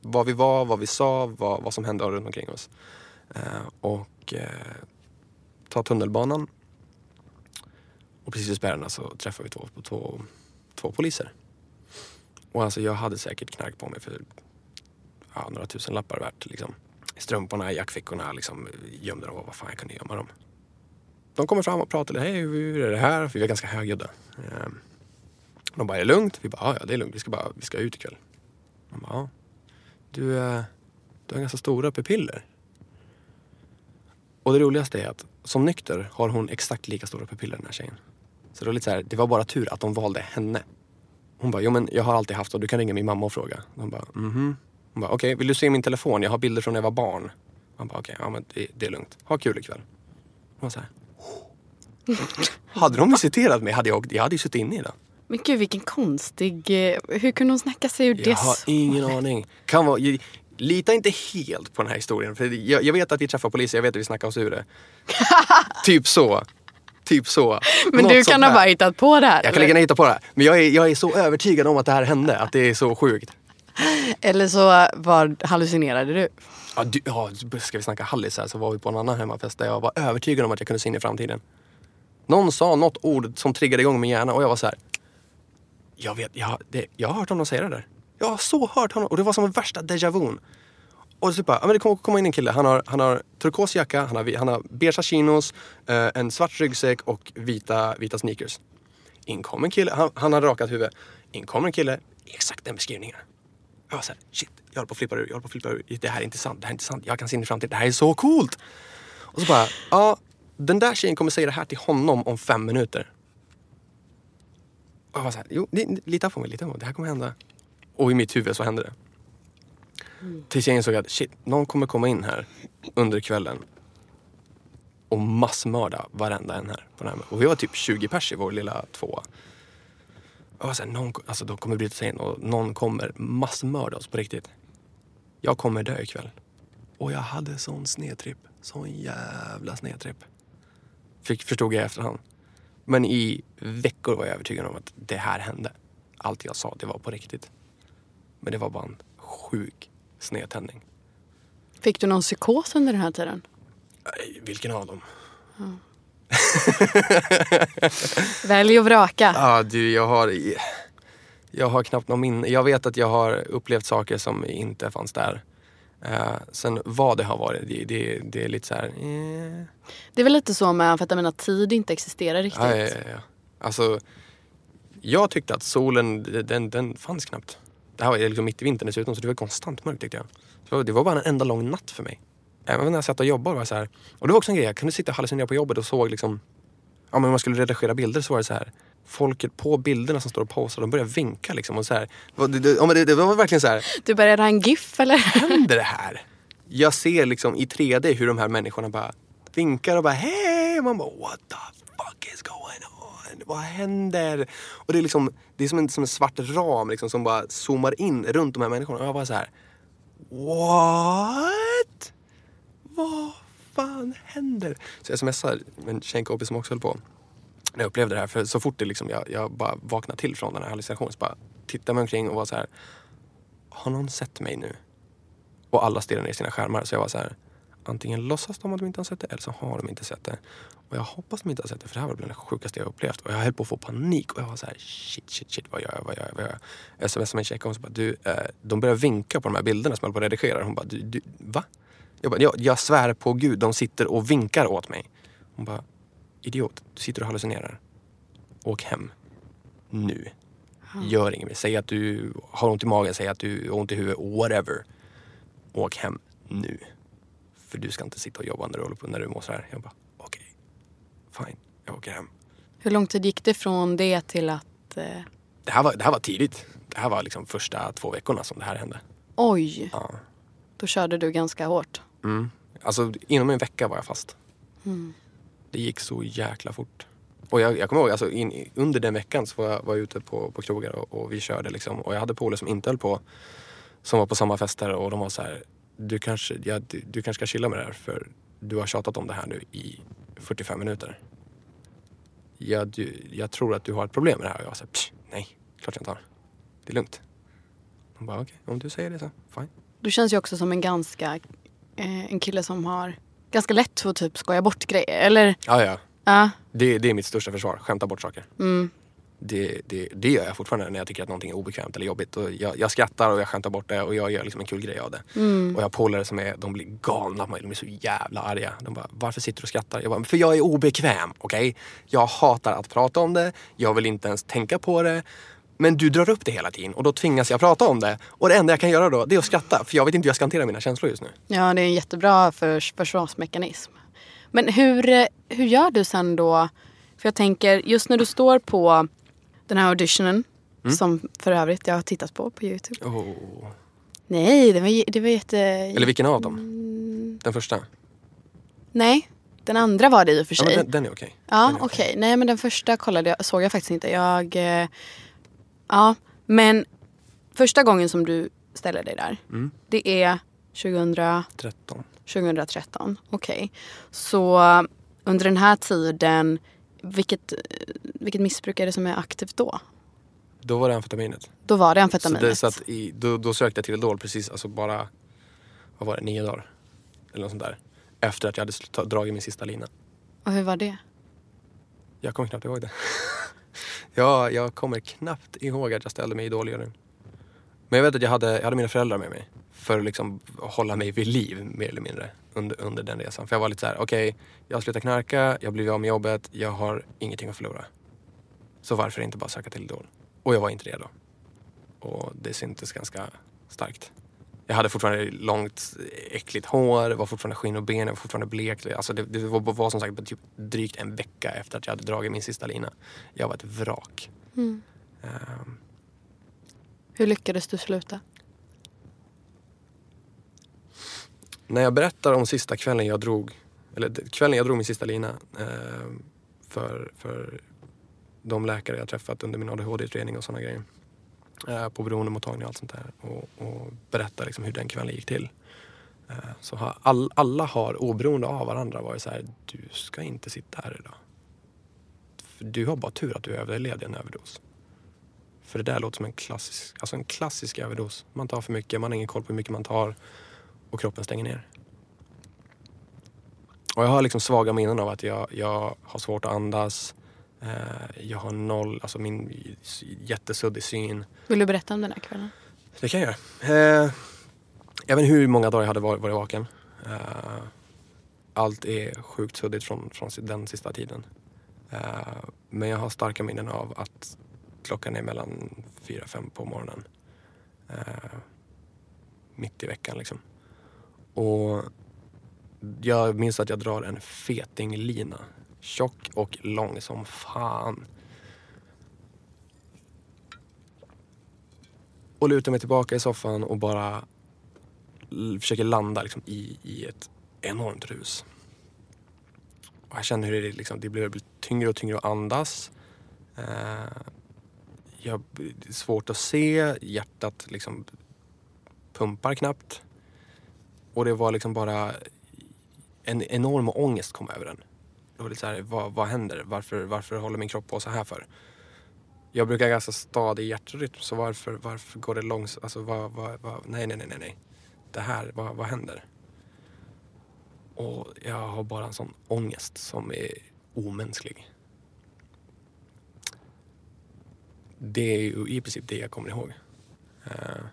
vad vi var, vad vi sa, vad, vad som hände runt omkring oss. Eh, och eh, ta tunnelbanan. Och precis vid spärrarna så träffade vi två, två, två poliser. Och alltså jag hade säkert knark på mig för ja, några tusen lappar värt. Liksom. Strumporna, jackfickorna, liksom, gömde dem och vad fan jag kunde gömma dem. De kommer fram och pratar lite. Hej, hur är det här? För vi var ganska högljudda. Ehm, de bara, är det lugnt? Vi bara, ja, det är lugnt. Vi ska, bara, vi ska ut ikväll. De bara, ja. Du, eh, du har ganska stora pupiller. Och det roligaste är att som nykter har hon exakt lika stora pupiller den här tjejen. Så det var lite så här, det var bara tur att de valde henne. Hon bara, jo men jag har alltid haft och du kan ringa min mamma och fråga. De bara, mhm. Hon bara, okej, vill du se min telefon? Jag har bilder från när jag var barn. Han bara, okej, ja men det, det är lugnt. Ha kul ikväll. Hon var så här, hade de visiterat mig hade jag, jag hade ju suttit inne i den. Men gud vilken konstig, eh, hur kunde hon snacka sig ur det? Jag har ingen aning. Kan vara, jag- lita inte helt på den här historien. För jag, jag vet att vi träffar poliser, jag vet att vi snackar oss ur det. [LAUGHS] typ så. Typ så. Men Något du kan ha bara hittat på det här? Jag kan lägga ner hitta på det här. Men jag är, jag är så övertygad om att det här hände. Att det är så sjukt. Eller så var, hallucinerade du? Ja, du, ja, ska vi snacka hallis här så var vi på en annan hemmafest där jag var övertygad om att jag kunde se in i framtiden. Någon sa något ord som triggade igång min hjärna och jag var så här. Jag vet, jag, det, jag har hört honom säga det där. Jag har så hört honom och det var som värsta déjà vu. Och så bara, ja, men det kommer komma in en kille. Han har, han har turkos jacka, han har, han har beiga chinos, eh, en svart ryggsäck och vita, vita sneakers. In en kille, han, han har rakat huvud. In kommer en kille, exakt den beskrivningen. Jag var såhär, shit, jag håller på att flippa ur, jag håller på att flippa ur. Det här är inte sant, det här är inte sant. Jag kan se in i framtiden, det här är så coolt. Och så bara, ja, den där tjejen kommer säga det här till honom om fem minuter. Och jag var såhär, jo, lita på mig, lita på mig, det här kommer hända. Och i mitt huvud så hände det. Tills jag insåg att shit, någon kommer komma in här under kvällen och massmörda varenda en här. På den här. Och vi var typ 20 pers i vår lilla tvåa. Jag var såhär, någon, alltså de kommer bryta sig in och någon kommer massmörda oss på riktigt. Jag kommer dö ikväll. Och jag hade sån snedtripp. Sån jävla snedtripp. Fick, förstod jag i efterhand. Men i veckor var jag övertygad om att det här hände. Allt jag sa, det var på riktigt. Men det var bara en sjuk snedtändning. Fick du någon psykos under den här tiden? Vilken av dem? [LAUGHS] Välj och vraka. Ja, du, jag har... Jag har knappt någon minne. Jag vet att jag har upplevt saker som inte fanns där. Uh, sen vad det har varit, det, det, det är lite så här... Eh. Det är väl lite så med amfetamin att tid inte existerar riktigt. Ja, ja, ja. Alltså, jag tyckte att solen, den, den fanns knappt. Det här var liksom mitt i vintern dessutom så det var konstant mörkt tyckte jag. Så det var bara en enda lång natt för mig. Även när jag satt och jobbade var det så här. Och det var också en grej, jag kunde sitta och hallucinera på jobbet och såg liksom... Ja men om man skulle redigera bilder så var det så här. Folket på bilderna som står och posar, de börjar vinka liksom. Och så här, det, det, det, var verkligen så här. Du började ha en GIF eller? Händer det här? Jag ser liksom i 3D hur de här människorna bara vinkar och bara hej! Man bara what the fuck is going on? Vad händer? Och det är liksom, det är som en, som en svart ram liksom, som bara zoomar in runt de här människorna. Och jag bara så här. What? Vad fan händer? Så jag smsar en tjejkompis som också höll på. När jag upplevde det här. För så fort det liksom, jag, jag bara vaknade till från den här hallucinationen så bara tittade mig omkring och var så här. Har någon sett mig nu? Och alla stirrade ner i sina skärmar. Så jag var så här. Antingen låtsas de att de inte har sett det eller så har de inte sett det. Och jag hoppas de inte har sett det för det här var bland det sjukaste jag upplevt. Och jag höll på att få panik och jag var så här, shit, shit, shit, vad gör jag, vad gör jag, vad gör jag? Jag smsade min tjejkompis och bara, du, eh, de börjar vinka på de här bilderna som jag håller på att redigera. Hon bara, du, du va? Jag bara, jag, jag svär på gud, de sitter och vinkar åt mig. Hon bara, idiot, du sitter och hallucinerar. Åk hem. Nu. Gör inget mer. Säg att du har ont i magen, säg att du har ont i huvudet, whatever. Åk hem nu. För du ska inte sitta och jobba när du, håller på, när du mår så här. Jag bara, okej. Okay. Fine, jag åker hem. Hur lång tid gick det från det till att... Eh... Det, här var, det här var tidigt. Det här var liksom första två veckorna som det här hände. Oj. Ja. Då körde du ganska hårt. Mm. Alltså inom en vecka var jag fast. Mm. Det gick så jäkla fort. Och jag, jag kommer ihåg, alltså, in, under den veckan så var jag, var jag ute på, på krogar och, och, vi körde liksom. Och jag hade polare som inte höll på. Som var på samma fester och de var så här. Du kanske, ja, du, du kanske ska chilla med det här för du har tjatat om det här nu i 45 minuter. Ja, du, jag tror att du har ett problem med det här. Och jag sa, nej, klart jag inte har. Det är lugnt. De bara, okej, okay, om du säger det så, fine. Du känns ju också som en ganska, eh, en kille som har ganska lätt för att typ skoja bort grejer, eller? Ja, ja. ja. Det, det är mitt största försvar, skämta bort saker. Mm. Det, det, det gör jag fortfarande när jag tycker att någonting är obekvämt eller jobbigt. Och jag, jag skrattar och jag skämtar bort det och jag gör liksom en kul grej av det. Mm. Och jag har polare som är, de blir galna på mig, de är så jävla arga. De bara, varför sitter du och skrattar? Jag bara, för jag är obekväm, okej? Okay? Jag hatar att prata om det, jag vill inte ens tänka på det. Men du drar upp det hela tiden och då tvingas jag prata om det. Och det enda jag kan göra då det är att skratta för jag vet inte hur jag ska hantera mina känslor just nu. Ja, det är en jättebra förs försvarsmekanism. Men hur, hur gör du sen då? För jag tänker just när du står på den här auditionen mm. som för övrigt jag har tittat på på Youtube. Oh. Nej, det var, det var jätte... Eller vilken av dem? Mm. Den första? Nej, den andra var det i och för sig. Ja, den, den, är okej. Okay. Ja, okej. Okay. Nej, men den första kollade jag, såg jag faktiskt inte. Jag eh, Ja, men första gången som du ställer dig där, mm. det är 2013. 2013, okej. Okay. Så under den här tiden, vilket, vilket missbruk är det som är aktivt då? Då var det amfetaminet. Då var det amfetaminet. Så, det, så att i, då, då sökte jag till Idol precis, alltså bara, vad var det, nio dagar? Eller något sånt där. Efter att jag hade dragit min sista lina. Och hur var det? Jag kommer knappt ihåg det. [LAUGHS] Ja, jag kommer knappt ihåg att jag ställde mig i idoljuryn. Men jag vet att jag hade, jag hade mina föräldrar med mig. För att liksom hålla mig vid liv mer eller mindre under, under den resan. För jag var lite så här: okej, okay, jag har slutat knarka, jag har blivit av med jobbet, jag har ingenting att förlora. Så varför inte bara söka till Idol? Och jag var inte redo. Och det syntes ganska starkt. Jag hade fortfarande långt äckligt hår, var fortfarande skinn och ben, jag var fortfarande blek. Alltså det, det var, var, som sagt typ drygt en vecka efter att jag hade dragit min sista lina. Jag var ett vrak. Mm. Um. Hur lyckades du sluta? När jag berättar om sista kvällen jag drog, eller kvällen jag drog min sista lina eh, för, för de läkare jag träffat under min ADHD-utredning och sådana grejer Eh, på beroendemottagning och allt sånt där och, och berätta liksom hur den kvällen gick till. Eh, så har all, alla har oberoende av varandra varit så här, du ska inte sitta här idag. För du har bara tur att du överlevde en överdos. För det där låter som en klassisk, alltså en klassisk överdos. Man tar för mycket, man har ingen koll på hur mycket man tar och kroppen stänger ner. och jag har liksom svaga minnen av att jag, jag har svårt att andas. Eh, jag har noll, alltså min jättesuddig syn. Vill du berätta om den här kvällen? Det kan jag göra. Jag vet inte hur många dagar jag hade varit, varit vaken. Eh, allt är sjukt suddigt från, från den sista tiden. Eh, men jag har starka minnen av att klockan är mellan fyra fem på morgonen. Mitt i veckan liksom. Och jag minns att jag drar en fetinglina. Tjock och lång som fan. Och lutar mig tillbaka i soffan och bara försöker landa liksom i, i ett enormt rus. Och jag känner hur det, liksom, det blir tyngre och tyngre att andas. Eh, jag, det är svårt att se, hjärtat liksom pumpar knappt. Och det var liksom bara en enorm ångest kom över den. Det var lite så här, vad, vad händer? Varför, varför håller min kropp på så här för? Jag brukar ha ganska stadig hjärtrytm så varför, varför går det långsamt? Alltså vad, vad, vad, nej, nej, nej, nej. Det här, vad, vad händer? Och jag har bara en sån ångest som är omänsklig. Det är ju i princip det jag kommer ihåg. Uh,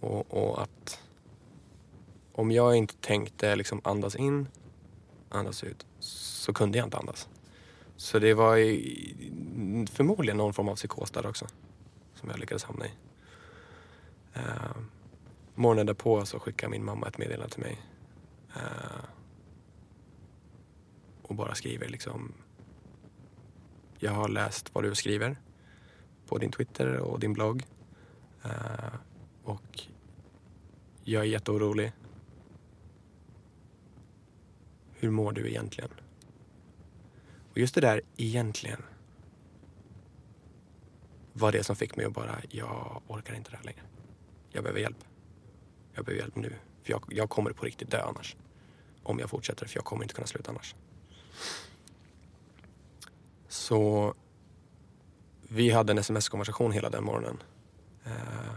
och, och, att om jag inte tänkte liksom andas in, andas ut, så kunde jag inte andas. Så det var förmodligen någon form av psykos där också. Som jag lyckades hamna i. Uh, morgonen därpå så skickade min mamma ett meddelande till mig. Uh, och bara skriver liksom jag har läst vad du skriver på din Twitter och din blogg. Uh, och jag är jätteorolig. Hur mår du egentligen? Och just det där egentligen var det som fick mig att bara, jag orkar inte det här längre. Jag behöver hjälp. Jag behöver hjälp nu. För jag, jag kommer på riktigt dö annars. Om jag fortsätter, för jag kommer inte kunna sluta annars. Så vi hade en sms-konversation hela den morgonen. Eh,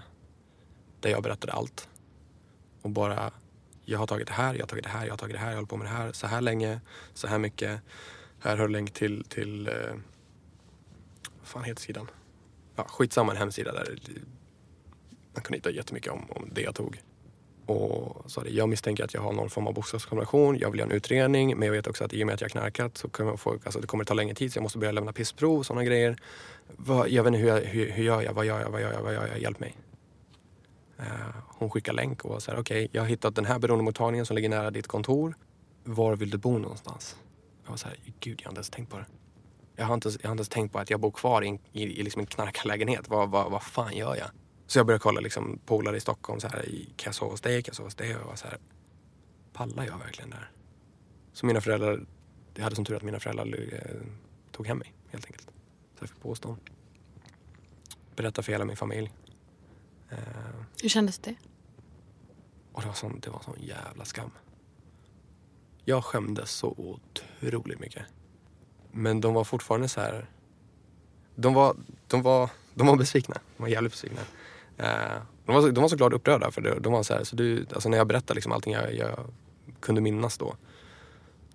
där jag berättade allt. Och bara, jag har tagit det här, jag har tagit det här, jag har tagit det här, jag håller på med det här så här länge, så här mycket. Här har du länk till, till eh, vad fan heter sidan? Ja, skitsamma, en hemsida där man kunde hitta jättemycket om, om det jag tog. Och sa det, jag misstänker att jag har någon form av bokstavskombination. Jag vill göra en utredning men jag vet också att i och med att jag knarkat så kommer få, alltså det kommer ta längre tid så jag måste börja lämna pissprov och sådana grejer. Vad, jag vet inte hur, jag, hur, hur gör jag, vad gör jag, vad gör jag, vad gör jag, hjälp mig. Eh, hon skickar länk och sa okej okay, jag har hittat den här beroendemottagningen som ligger nära ditt kontor. Var vill du bo någonstans? Jag var så här, gud jag har inte ens tänkt på det. Jag har inte, jag har inte ens tänkt på att jag bor kvar i, i, i liksom en knarkarlägenhet. Vad, vad, vad fan gör jag? Så jag började kolla liksom polare i Stockholm. Så här, kan jag sova hos dig? Kan jag sova hos dig? Och var så här, pallar jag verkligen där? Så mina föräldrar, jag hade som tur att mina föräldrar eh, tog hem mig helt enkelt. Så jag fick påstånd. Berätta för hela min familj. Eh, Hur kändes det? Och det var sån, det var sån jävla skam. Jag skämdes så otroligt mycket. Men de var fortfarande så här... De var, de var, de var besvikna. De var jävligt besvikna. Eh, de, var, de var såklart upprörda för det. De var så här, så du, alltså när jag berättade liksom allting jag, jag kunde minnas då.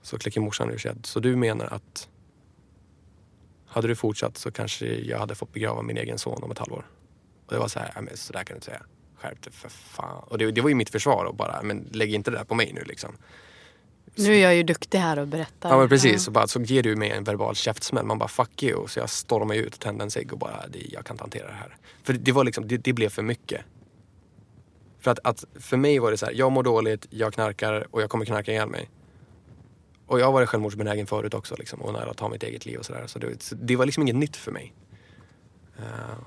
Så klickade morsan ur sig. Så du menar att hade du fortsatt så kanske jag hade fått begrava min egen son om ett halvår. Och det var så här, men så där kan du inte säga. Skärp dig för fan. Och det, det var ju mitt försvar och bara, men lägg inte det där på mig nu liksom. Nu är jag ju duktig här och berättar. Ja men precis. Ja. Så, bara, så ger du mig en verbal käftsmäll. Man bara fuck you. Så jag stormar ut och tänder en cigg och bara jag kan inte hantera det här. För det, var liksom, det, det, blev för mycket. För att, att för mig var det så här, jag mår dåligt, jag knarkar och jag kommer knarka ihjäl mig. Och jag har varit självmordsbenägen förut också liksom, och nära att ta mitt eget liv och sådär. Så det, så det var liksom inget nytt för mig. Uh,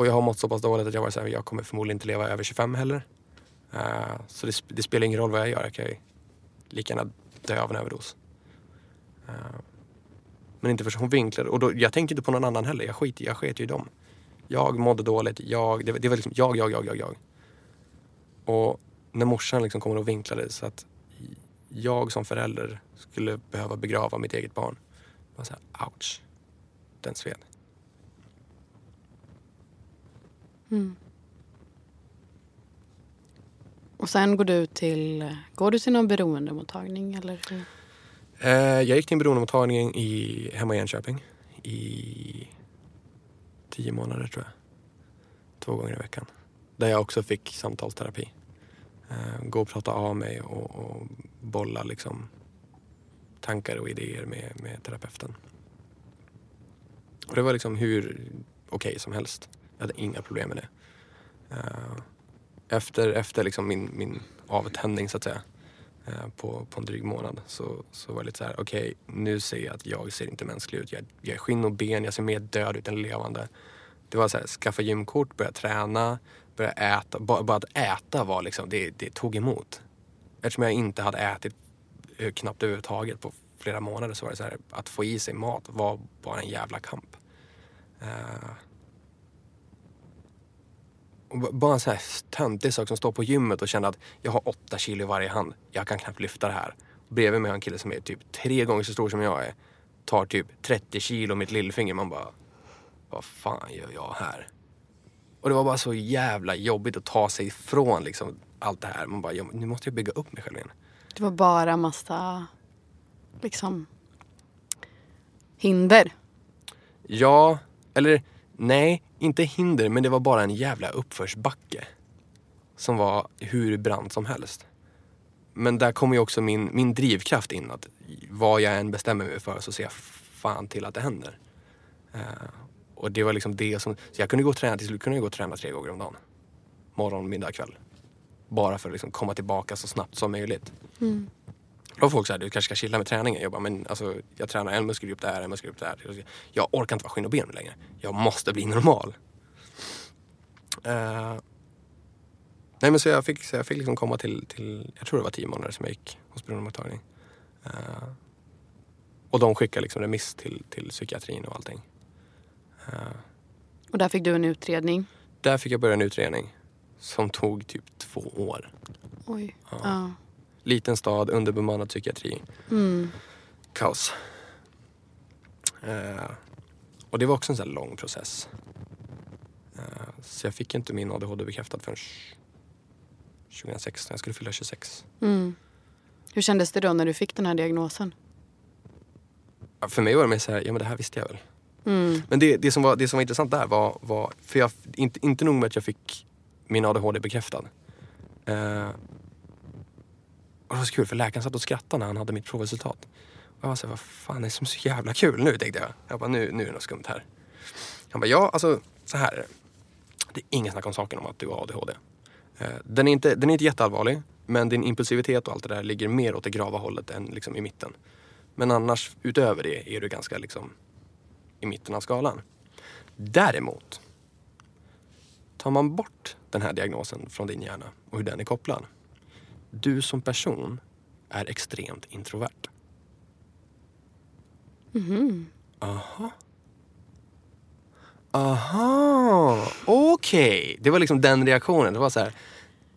och jag har mått så pass dåligt att jag var så här, jag kommer förmodligen inte leva över 25 heller. Uh, så det, det, spelar ingen roll vad jag gör. Jag kan ju lika gärna dö av en överdos. Uh, men inte för hon vinklade. Och då, jag tänkte inte på någon annan heller. Jag sket, jag sket ju i dem. Jag mådde dåligt. Jag, det, det var liksom jag, jag, jag, jag, jag. Och när morsan liksom kommer och vinklade så att jag som förälder skulle behöva begrava mitt eget barn. Det var så här, ouch. Den sved. Mm. Och sen går du till, går du till någon beroendemottagning eller? Eh, jag gick till en beroendemottagning i, hemma i Enköping i tio månader tror jag. Två gånger i veckan. Där jag också fick samtalsterapi. Eh, gå och prata av mig och, och bolla liksom tankar och idéer med, med terapeuten. Och det var liksom hur okej som helst. Jag hade inga problem med det. Eh, efter efter liksom min, min avtändning så att säga eh, på, på en dryg månad så, så var det lite så här, okej nu ser jag att jag ser inte mänsklig ut. Jag, jag är skinn och ben, jag ser mer död ut än levande. Det var så här, skaffa gymkort, börja träna, börja äta. Bara, bara att äta var liksom, det, det tog emot. Eftersom jag inte hade ätit eh, knappt överhuvudtaget på flera månader så var det så här, att få i sig mat var bara en jävla kamp. Uh, bara en sån här töntig sak som står på gymmet och känner att jag har åtta kilo i varje hand. Jag kan knappt lyfta det här. Bredvid mig har en kille som är typ tre gånger så stor som jag är. Tar typ 30 kilo mitt lillfinger. Man bara, vad fan gör jag här? Och det var bara så jävla jobbigt att ta sig ifrån liksom allt det här. Man bara, ja, nu måste jag bygga upp mig själv igen. Det var bara massa liksom hinder. Ja, eller nej, inte hinder, men det var bara en jävla uppförsbacke. Som var hur brant som helst. Men där kommer ju också min, min drivkraft in. Att vad jag än bestämmer mig för så ser jag fan till att det händer. Uh, och det var liksom det som... Så jag kunde gå och träna, till slut kunde jag gå och träna tre gånger om dagen. Morgon, middag, kväll. Bara för att liksom komma tillbaka så snabbt som möjligt. Mm. Då var folk så här, du kanske ska chilla med träningen. Jag bara, men alltså, jag tränar en muskelgrupp där, en muskelgrupp där. Jag orkar inte vara skinn och ben längre. Jag måste bli normal. Eh, nej men så jag fick, så jag fick liksom komma till, till, jag tror det var tio månader som jag gick hos beroendemottagning. Uh, och de skickade liksom remiss till, till psykiatrin och allting. Eh, Och där fick du en utredning. där fick jag börja en utredning som tog typ två år. Oj. Ja. Liten stad, underbemannad psykiatri. Mm. kaos. Eh, och det var också en sån lång process. Eh, så jag fick inte min ADHD bekräftad förrän 2016. Jag skulle fylla 26. Mm. Hur kändes det då när du fick den här diagnosen? För mig var det mer så här, ja men det här visste jag väl. Mm. Men det, det, som, var, det som var intressant där var, var för jag, inte, inte nog med att jag fick min ADHD bekräftad. Eh, och det var så kul för läkaren satt och skrattade när han hade mitt provresultat. Och jag var så här, vad fan är det som är så jävla kul nu tänkte jag. Jag bara, nu, nu är det något skumt här. Han bara, ja alltså så här är det. Det är inget snack om saken om att du har ADHD. Eh, den, är inte, den är inte jätteallvarlig, men din impulsivitet och allt det där ligger mer åt det grava hållet än liksom i mitten. Men annars, utöver det, är du ganska liksom i mitten av skalan. Däremot, tar man bort den här diagnosen från din hjärna och hur den är kopplad. Du som person är extremt introvert. Aha. Aha, okej. Det var liksom den reaktionen. Det var så här.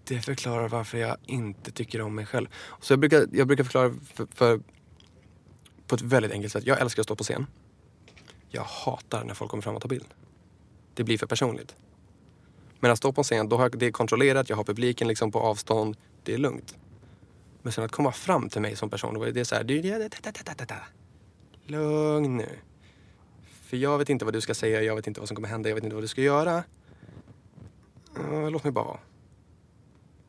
Det förklarar varför jag inte tycker om mig själv. Så jag brukar, jag brukar förklara för, för, på ett väldigt enkelt sätt. Jag älskar att stå på scen. Jag hatar när folk kommer fram och tar bild. Det blir för personligt. Men att stå på en scen, då har jag, det är kontrollerat, jag har publiken liksom på avstånd. Det är lugnt. Men sen att komma fram till mig som person, då var det så här... du-. Lugn nu. För jag vet inte vad du ska säga, jag vet inte vad som kommer hända, jag vet inte vad du ska göra. Låt mig bara vara.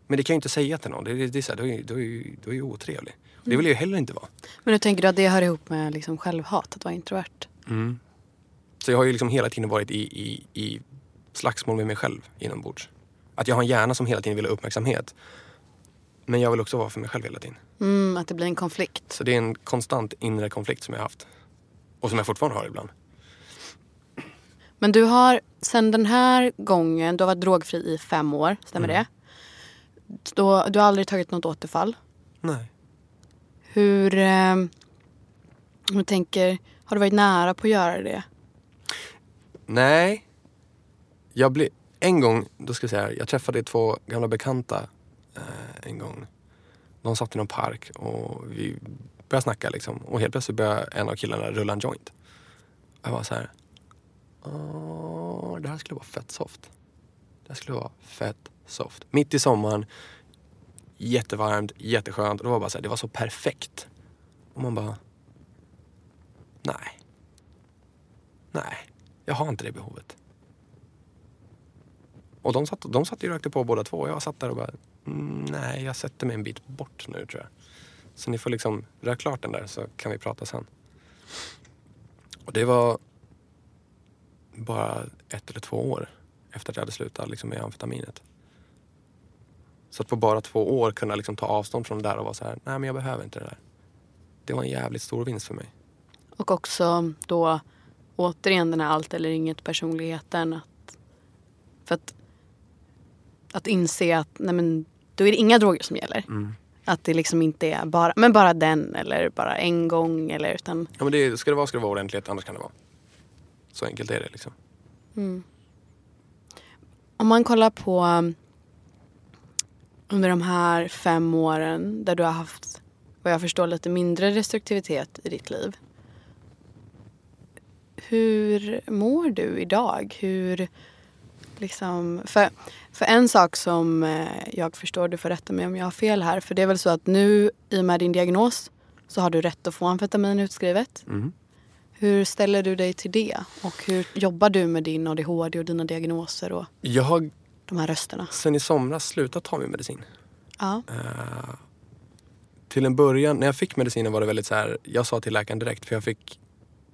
Men det kan jag inte säga till någon. Det, det, det är så här, då, är, då, är, då är jag otrevlig. Det vill jag ju heller inte vara. Men hur tänker du att det hör ihop med liksom självhat, att vara introvert? Så jag har ju liksom hela tiden varit i, i, i slagsmål med mig själv inombords. Att jag har en hjärna som hela tiden vill ha uppmärksamhet. Men jag vill också vara för mig själv hela tiden. Mm, att det blir en konflikt. Så det är en konstant inre konflikt som jag har haft. Och som jag fortfarande har ibland. Men du har sen den här gången, du har varit drogfri i fem år, stämmer det? Då, du har aldrig tagit något återfall. Nej. Hur, eh, hur tänker, har du varit nära på att göra det? Nej. Jag blev... En gång, då ska jag säga, jag träffade två gamla bekanta eh, en gång. De satt i någon park och vi började snacka liksom. Och helt plötsligt började en av killarna rulla en joint. Jag var så här. Åh, det här skulle vara fett soft. Det här skulle vara fett soft. Mitt i sommaren. jättevarmt, jätteskönt. Och det var bara så här, det var så perfekt. Och man bara... Nej. Nej, jag har inte det behovet. Och de satt, de satt ju och rökte på båda två. Och jag satt där och bara, mm, nej, jag sätter mig en bit bort nu tror jag. Så ni får liksom röra klart den där så kan vi prata sen. Och det var bara ett eller två år efter att jag hade slutat liksom, med amfetaminet. Så att på bara två år kunna liksom ta avstånd från det där och vara så här, nej men jag behöver inte det där. Det var en jävligt stor vinst för mig. Och också då återigen den här allt eller inget personligheten. Att, för att, att inse att nej men, då är det inga droger som gäller. Mm. Att det liksom inte är bara, men bara den eller bara en gång eller utan Ja men det, ska det vara ska det vara ordentligt, annars kan det vara. Så enkelt är det liksom. Om man kollar på um, under de här fem åren där du har haft vad jag förstår lite mindre restriktivitet i ditt liv. Hur mår du idag? Hur liksom, för, för en sak som eh, jag förstår, du får rätta mig om jag har fel här, för det är väl så att nu i och med din diagnos så har du rätt att få amfetamin utskrivet. Mm. Hur ställer du dig till det? Och hur jobbar du med din ADHD och dina diagnoser och Jag har de här rösterna? sen i somras slutat ta min medicin. Ja. Eh, till en början, när jag fick medicinen var det väldigt så här, jag sa till läkaren direkt för jag fick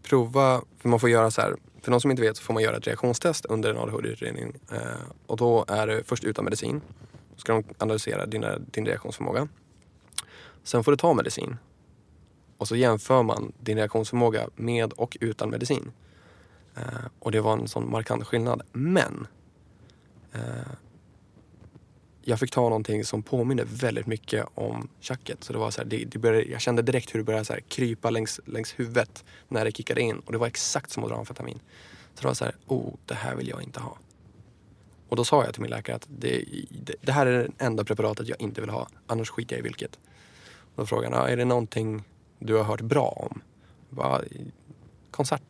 prova, för man får göra så här, för någon som inte vet så får man göra ett reaktionstest under en ADHD-utredning. Eh, och då är det först utan medicin, då ska de analysera dina, din reaktionsförmåga. Sen får du ta medicin. Och så jämför man din reaktionsförmåga med och utan medicin. Eh, och det var en sån markant skillnad. Men eh, jag fick ta någonting som påminner väldigt mycket om tjacket. Så det var så här, det, det började, jag kände direkt hur det började så här, krypa längs, längs huvudet när det kickade in. Och det var exakt som att dra amfetamin. Så det var så här, oh, det här vill jag inte ha. Och då sa jag till min läkare att det, det, det här är det enda preparatet jag inte vill ha. Annars skiter jag i vilket. Och då frågade han, är det någonting du har hört bra om? Jag Bara,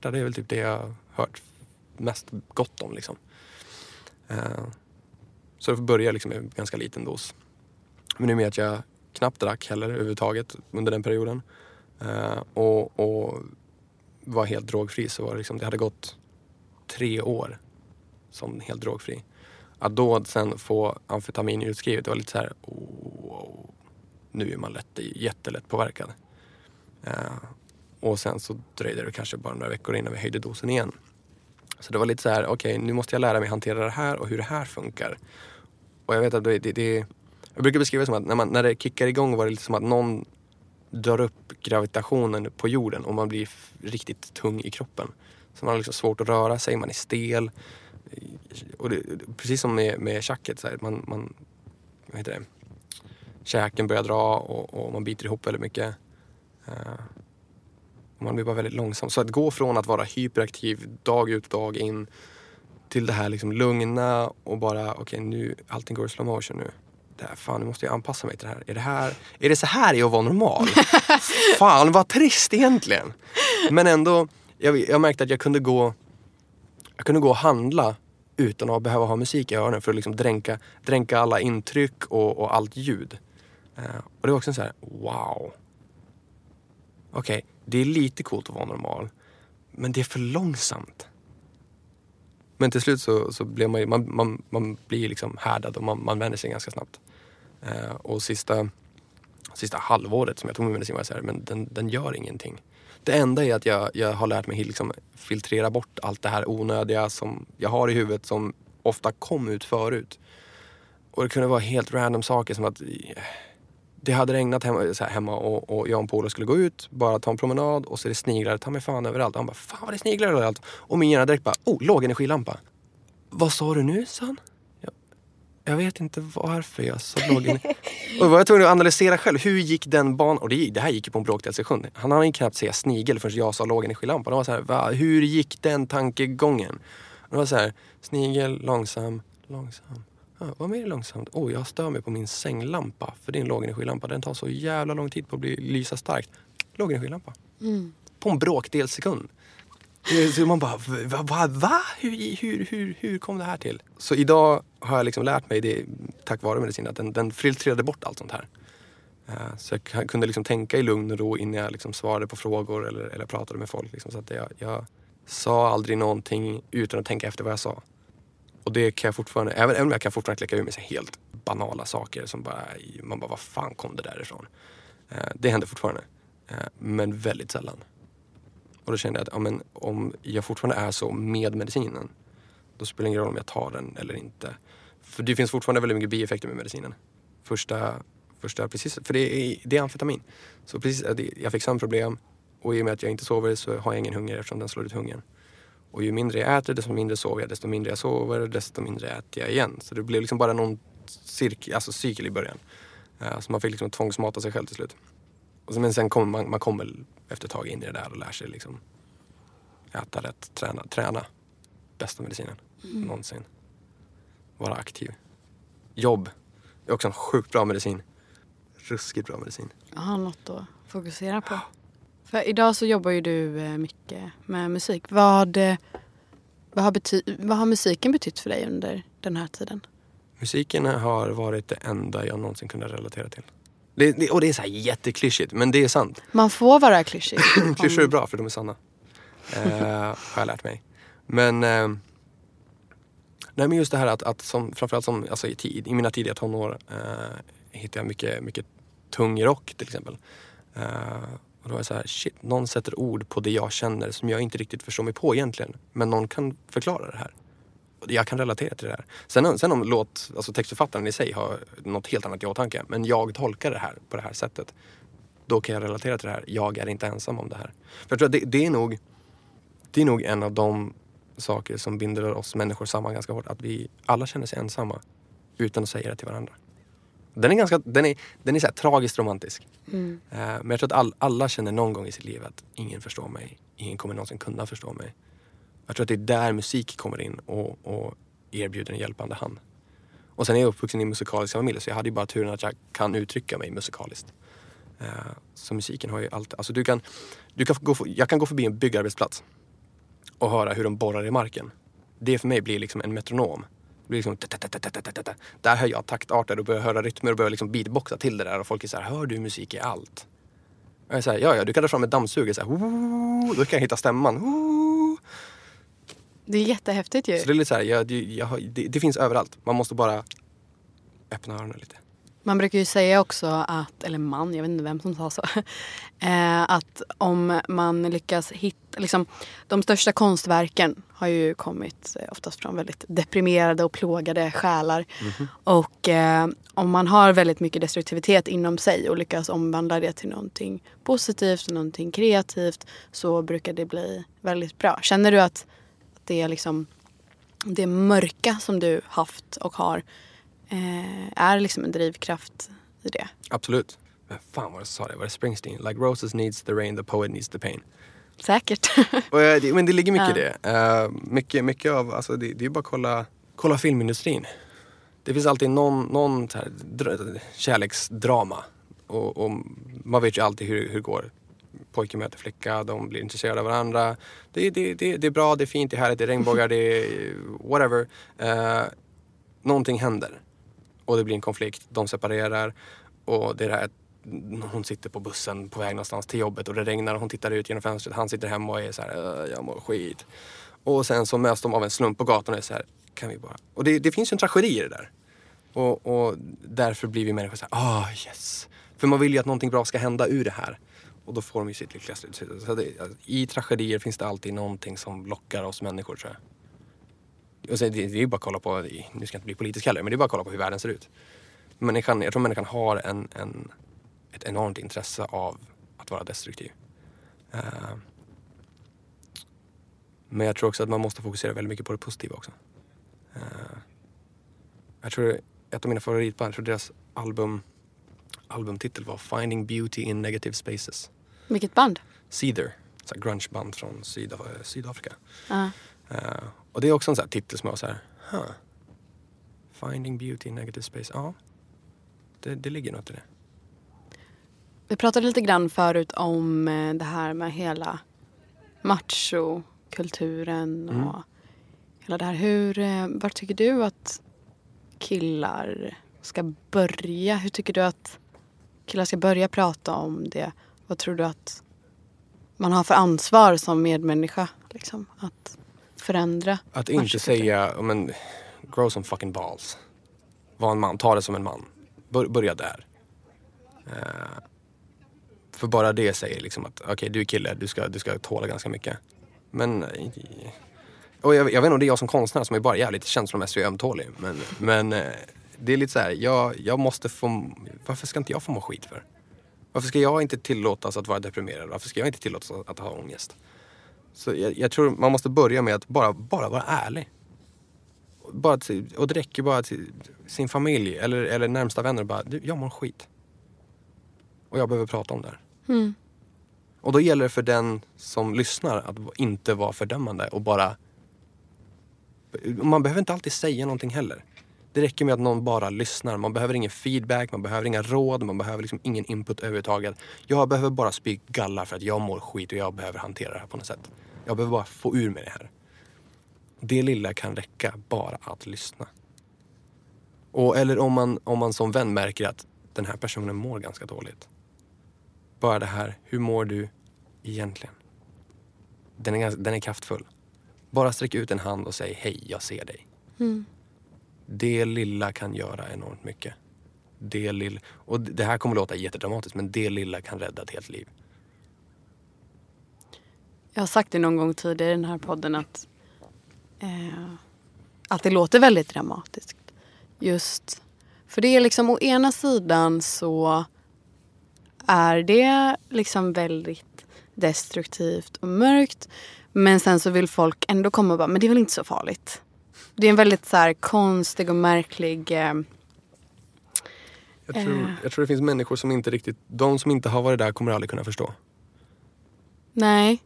det är väl typ det jag har hört mest gott om liksom. Eh, så det började liksom med en ganska liten dos. Men i och med att jag knappt drack heller överhuvudtaget under den perioden eh, och, och var helt drogfri så var det liksom, det hade gått tre år som helt drogfri. Att då sen få amfetamin utskrivet, det var lite så här, oh, nu är man lätt, jättelätt påverkad. Eh, och sen så dröjde det kanske bara några veckor innan vi höjde dosen igen. Så det var lite så här, okej nu måste jag lära mig hantera det här och hur det här funkar. Och jag vet att det, det, det jag brukar beskriva det som att när, man, när det kickar igång var det lite som att någon drar upp gravitationen på jorden och man blir f- riktigt tung i kroppen. Så man har liksom svårt att röra sig, man är stel. Och det, precis som med, med tjacket, så här, man, man, vad heter det? Käken börjar dra och, och man biter ihop väldigt mycket. Uh, man blir bara väldigt långsam. Så att gå från att vara hyperaktiv dag ut dag in till det här liksom lugna och bara okej nu allting går i slow motion nu. Det här, fan nu måste jag anpassa mig till det här. Är det, här, är det så här jag var normal? [LAUGHS] fan vad trist egentligen. Men ändå, jag, jag märkte att jag kunde gå jag kunde gå och handla utan att behöva ha musik i öronen för att liksom dränka, dränka alla intryck och, och allt ljud. Eh, och det var också så här, wow. Okej, det är lite coolt att vara normal. Men det är för långsamt. Men till slut så, så blir man, man, man, man blir liksom härdad och man, man vänjer sig ganska snabbt. Eh, och sista, sista halvåret som jag tog min medicin var jag så här, men den, den gör ingenting. Det enda är att jag, jag har lärt mig liksom filtrera bort allt det här onödiga som jag har i huvudet som ofta kom ut förut. Och det kunde vara helt random saker som att eh, det hade regnat hemma, så här, hemma och, och jag och en polare skulle gå ut, bara ta en promenad och så är det sniglar, ta mig fan överallt. Han bara, fan vad det är sniglar överallt. Och min hjärna direkt bara, oh, lågenergilampa. Vad sa du nu, han? Jag, jag vet inte varför jag sa lågenergi. [LAUGHS] och då var jag tvungen att analysera själv, hur gick den banan? Och det, det här gick ju på en bråkdel sekund. Han hann ju knappt säga snigel förrän jag sa lågenergilampa. Det var så här, va, hur gick den tankegången? Och det var så här, snigel, långsam, långsam. Ja, vad mer långsamt? Oh, jag stör mig på min sänglampa. För det är en lågenergilampa. Den tar så jävla lång tid på att bli, lysa starkt. Lågenergilampa. På en bråkdel sekund. Så man bara, va? va, va? Hur, hur, hur, hur kom det här till? Så idag har jag liksom lärt mig det tack vare medicin att den, den filtrerade bort allt sånt här. Eh, så jag kunde liksom tänka i lugn och ro innan jag liksom svarade på frågor eller, eller pratade med folk. Liksom. Så att jag, jag sa aldrig någonting utan att tänka efter vad jag sa. Och det kan jag fortfarande, även, även om jag kan fortfarande kläcka ur mig så helt banala saker som bara, man bara, vad fan kom det därifrån? Eh, det händer fortfarande. Eh, men väldigt sällan. Och då kände jag att ja, men, om jag fortfarande är så med medicinen, då spelar det ingen roll om jag tar den eller inte. För det finns fortfarande väldigt mycket bieffekter med medicinen. Första, första precis, för det är, det är amfetamin. Så precis, jag fick samma problem och i och med att jag inte sover så har jag ingen hunger eftersom den slår ut hungern. Och ju mindre jag äter desto mindre sover jag, desto mindre jag sover desto mindre äter jag igen. Så det blev liksom bara någon cirkel, alltså cykel i början. Uh, så man fick liksom tvångsmata sig själv till slut. Och så, men sen kommer man, man kommer efter ett tag in i det där och lär sig liksom äta rätt, träna. träna. Bästa medicinen mm. någonsin. Vara aktiv. Jobb är också en sjukt bra medicin. Ruskigt bra medicin. Har något att fokusera på. För idag så jobbar ju du eh, mycket med musik. Vad, eh, vad, har, bety- vad har musiken betytt för dig under den här tiden? Musiken har varit det enda jag någonsin kunde relatera till. Det, det, och det är så här jätteklyschigt, men det är sant. Man får vara klyschig. [CLEARS THROAT] Klyschor är bra för de är sanna. Eh, har jag lärt mig. Men, eh, nej, men just det här att, att som, framförallt som, alltså i, tid, i mina tidiga tonår eh, hittade jag mycket, mycket tung rock till exempel. Eh, och då var jag så här, shit, någon sätter ord på det jag känner som jag inte riktigt förstår mig på egentligen. Men någon kan förklara det här. Jag kan relatera till det här. Sen, sen om låt, alltså textförfattaren i sig har något helt annat i åtanke. Men jag tolkar det här på det här sättet. Då kan jag relatera till det här. Jag är inte ensam om det här. För jag tror att det, det är nog det är nog en av de saker som binder oss människor samman ganska hårt. Att vi alla känner sig ensamma utan att säga det till varandra. Den är, ganska, den är, den är så tragiskt romantisk. Mm. Uh, men jag tror att all, alla känner någon gång i sitt liv att ingen förstår mig. Ingen kommer någonsin kunna förstå mig. Jag tror att det är där musik kommer in och, och erbjuder en hjälpande hand. Och sen är jag uppvuxen i musikalisk familj så jag hade ju bara turen att jag kan uttrycka mig musikaliskt. Uh, så musiken har ju alltid, alltså du kan, du kan gå, jag kan gå förbi en byggarbetsplats och höra hur de borrar i marken. Det för mig blir liksom en metronom. Blir liksom där hör jag taktarter och börjar höra rytmer och börjar liksom beatboxa till det där och folk är så här, hör du musik i allt? Och jag här, ja ja, du kan dra fram ett dammsugare så här, då kan jag hitta stämman. Det är jättehäftigt ju. Så det är lite så här, jag, jag, det, det finns överallt. Man måste bara öppna öronen lite. Man brukar ju säga också att, eller man, jag vet inte vem som sa så. [LAUGHS] Eh, att om man lyckas hitta, liksom de största konstverken har ju kommit eh, oftast från väldigt deprimerade och plågade själar. Mm -hmm. Och eh, om man har väldigt mycket destruktivitet inom sig och lyckas omvandla det till någonting positivt, någonting kreativt så brukar det bli väldigt bra. Känner du att det är liksom det mörka som du haft och har är liksom en drivkraft i det. Absolut. Men fan vad det sa det? Var det Springsteen? Like roses needs the rain, the poet needs the pain. Säkert. [LAUGHS] eh, men det ligger mycket ja. i det. Uh, mycket, mycket av, alltså det, det är bara att kolla, kolla filmindustrin. Det finns alltid någon, någon här, kärleksdrama. Och, och, man vet ju alltid hur, hur det går. Pojke möter flicka, de blir intresserade av varandra. Det, det, det, det är bra, det är fint, det är härligt, det är regnbågar, det är whatever. Uh, någonting händer och det blir en konflikt. De separerar och det är det här hon sitter på bussen på väg någonstans till jobbet och det regnar och hon tittar ut genom fönstret. Han sitter hemma och är så här, äh, jag mår skit. Och sen så möts de av en slump på gatan och är så här, kan vi bara... Och det, det finns ju en tragedi i det där. Och, och, därför blir vi människor så här, ah oh, yes. För man vill ju att någonting bra ska hända ur det här. Och då får de ju sitt lyckliga slut. Så det, I tragedier finns det alltid någonting som lockar oss människor tror jag. Och så, det, det är bara att kolla på, nu ska jag inte bli politisk heller, men det är bara att kolla på hur världen ser ut. Människan, jag tror människan har en, en, ett enormt intresse av att vara destruktiv. Uh, men jag tror också att man måste fokusera väldigt mycket på det positiva också. Uh, jag tror ett av mina favoritband, jag tror deras album, albumtitel var Finding Beauty in Negative Spaces. Vilket band? Seether, ett grungeband från Sydaf Sydafrika. Uh. Uh, och det är också en sån här titel som jag var så här, huh. Finding beauty in negative space. Ja, det, det ligger något i det. Vi pratade lite grann förut om eh, det här med hela macho kulturen Mm. och hela det här. Hur, eh, vart tycker du att killar ska börja? Hur tycker du att killar ska börja prata om det? Vad tror du att man har för ansvar som medmänniska? Liksom, att förändra? Att inte säga, "Ja, men, grow some fucking balls. Var en man, ta det som en man. Bör, börja där. Eh, för bara det säger liksom att okej du är kille, du ska, du ska tåla ganska mycket. Men, eh, och jag, jag vet inte, det är jag som konstnär som är bara jävligt känslomässig och ömtålig. Men, men eh, det är lite så här, jag, jag måste få, varför ska inte jag få må skit för? Varför ska jag inte tillåtas att vara deprimerad? Varför ska jag inte tillåtas att, att ha ångest? Så jag, jag tror man måste börja med att bara, bara vara ärlig. Bara till, och det räcker bara till sin familj eller, eller närmsta vänner. Bara, du, jag mår skit. Och jag behöver prata om det här. Mm. Och då gäller det för den som lyssnar att inte vara fördömande och bara... Man behöver inte alltid säga någonting heller. Det räcker med att någon bara lyssnar. Man behöver ingen feedback, man behöver inga råd, man behöver liksom ingen input överhuvudtaget. Jag behöver bara spy galla för att jag mår skit och jag behöver hantera det här på något sätt. Jag behöver bara få ur mig det här. Det lilla kan räcka, bara att lyssna. Och, eller om man, om man som vän märker att den här personen mår ganska dåligt. Bara det här, hur mår du egentligen? Den är, den är kraftfull. Bara sträck ut en hand och säg hej, jag ser dig. Mm. Det lilla kan göra enormt mycket. Det lilla, och det här kommer låta jättedramatiskt men det lilla kan rädda ett helt liv. Jag har sagt det någon gång tidigare i den här podden att, eh, att det låter väldigt dramatiskt. Just för det är liksom å ena sidan så är det liksom väldigt destruktivt och mörkt. Men sen så vill folk ändå komma och bara, men det är väl inte så farligt. Det är en väldigt så här konstig och märklig... Eh, Jag tror, Eh. jag tror det finns människor som inte riktigt, de som inte har varit där kommer aldrig kunna förstå. nej.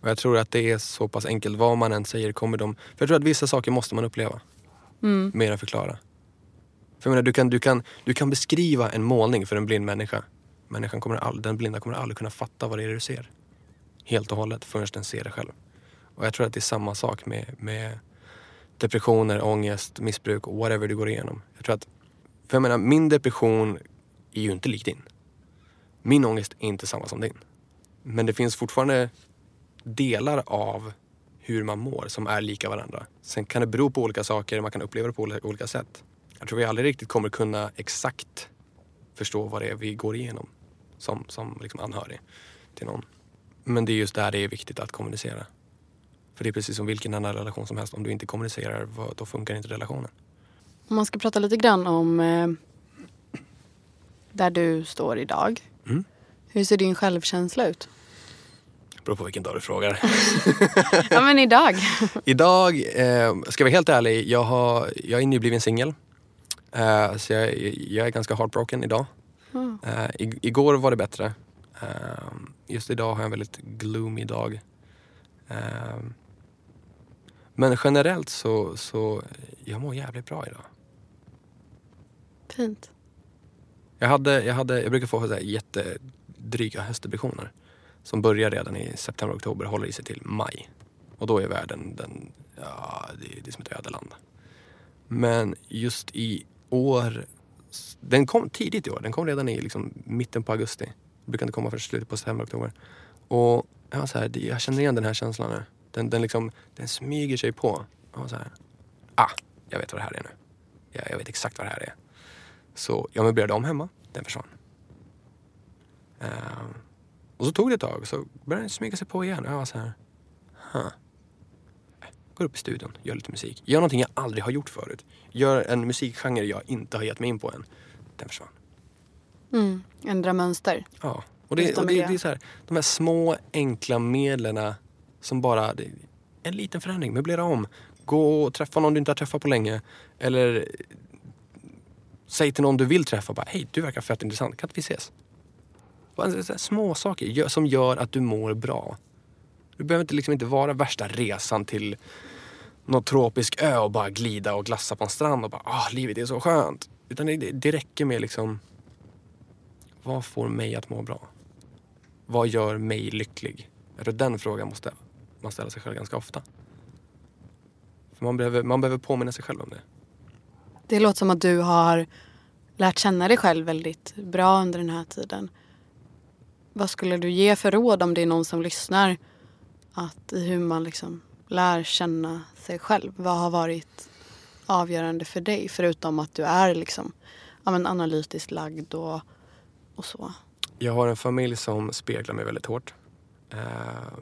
Och jag tror att det är så pass enkelt, vad man än säger kommer de... För jag tror att vissa saker måste man uppleva. Mm. Mer än förklara. För jag menar, du kan, du, kan, du kan beskriva en målning för en blind människa. Människan kommer all, den blinda kommer aldrig kunna fatta vad det är du ser. Helt och hållet förrän den ser det själv. Och jag tror att det är samma sak med, med depressioner, ångest, missbruk whatever du går igenom. Jag tror att, för jag menar, min depression är ju inte lik din. Min ångest är inte samma som din. Men det finns fortfarande delar av hur man mår som är lika varandra. Sen kan det bero på olika saker, man kan uppleva det på olika, olika sätt. Jag tror vi aldrig riktigt kommer kunna exakt förstå vad det är vi går igenom som, som liksom anhörig till någon. Men det är just där det är viktigt att kommunicera. För det är precis som vilken annan relation som helst. Om du inte kommunicerar, då funkar inte relationen. Om man ska prata lite grann om eh, där du står idag. Mm. Hur ser din självkänsla ut? Beror på vilken dag du frågar. [LAUGHS] ja men idag. [LAUGHS] Idag, eh, ska jag vara helt ärlig, jag, har, jag är nybliven singel. Eh, så jag, jag är ganska heartbroken idag. Mm. Eh, i, igår var det bättre. Eh, just idag har jag en väldigt gloomy dag. Eh, men generellt så, så jag mår jävligt bra idag. Fint. Jag, hade, jag, hade, jag brukar få så här jättedryga höstdepressioner som börjar redan i september, oktober och håller i sig till maj. Och då är världen, den, ja, det, det är som ett ödeland. Men just i år, den kom tidigt i år. Den kom redan i liksom mitten på augusti. Den brukar inte komma förrän slutet på september, oktober. Och jag, så här, jag känner igen den här känslan nu. Den, den, liksom, den smyger sig på. Var så här, ah, jag vet vad det här är nu. Jag, jag vet exakt vad det här är. Så jag möblerade om hemma. Den försvann. Ehm, och så tog det ett tag. Så började den smyga sig på igen. Och jag var så här. Huh. Går upp i studion, gör lite musik. Gör någonting jag aldrig har gjort förut. Gör en musikgenre jag inte har gett mig in på än. Den försvann. Mm. Ändra mönster. Ja. Och det, och det. det är så här, de här små enkla medlen som bara, en liten förändring, möblera om. Gå och träffa någon du inte har träffat på länge. Eller säg till någon du vill träffa, bara, hej du verkar fett intressant, kan inte vi ses? Alltså, små saker som gör att du mår bra. Du behöver liksom inte vara värsta resan till någon tropisk ö och bara glida och glassa på en strand och bara, ah, livet är så skönt. Utan det, det, det räcker med liksom, vad får mig att må bra? Vad gör mig lycklig? Jag tror den frågan måste, man ställa sig själv ganska ofta. För man behöver, man behöver påminna sig själv om det. Det låter som att du har lärt känna dig själv väldigt bra under den här tiden. Vad skulle du ge för råd om det är någon som lyssnar? Att i hur man liksom lär känna sig själv. Vad har varit avgörande för dig? Förutom att du är liksom, ja, men analytiskt lagd och, och så. Jag har en familj som speglar mig väldigt hårt. Eh,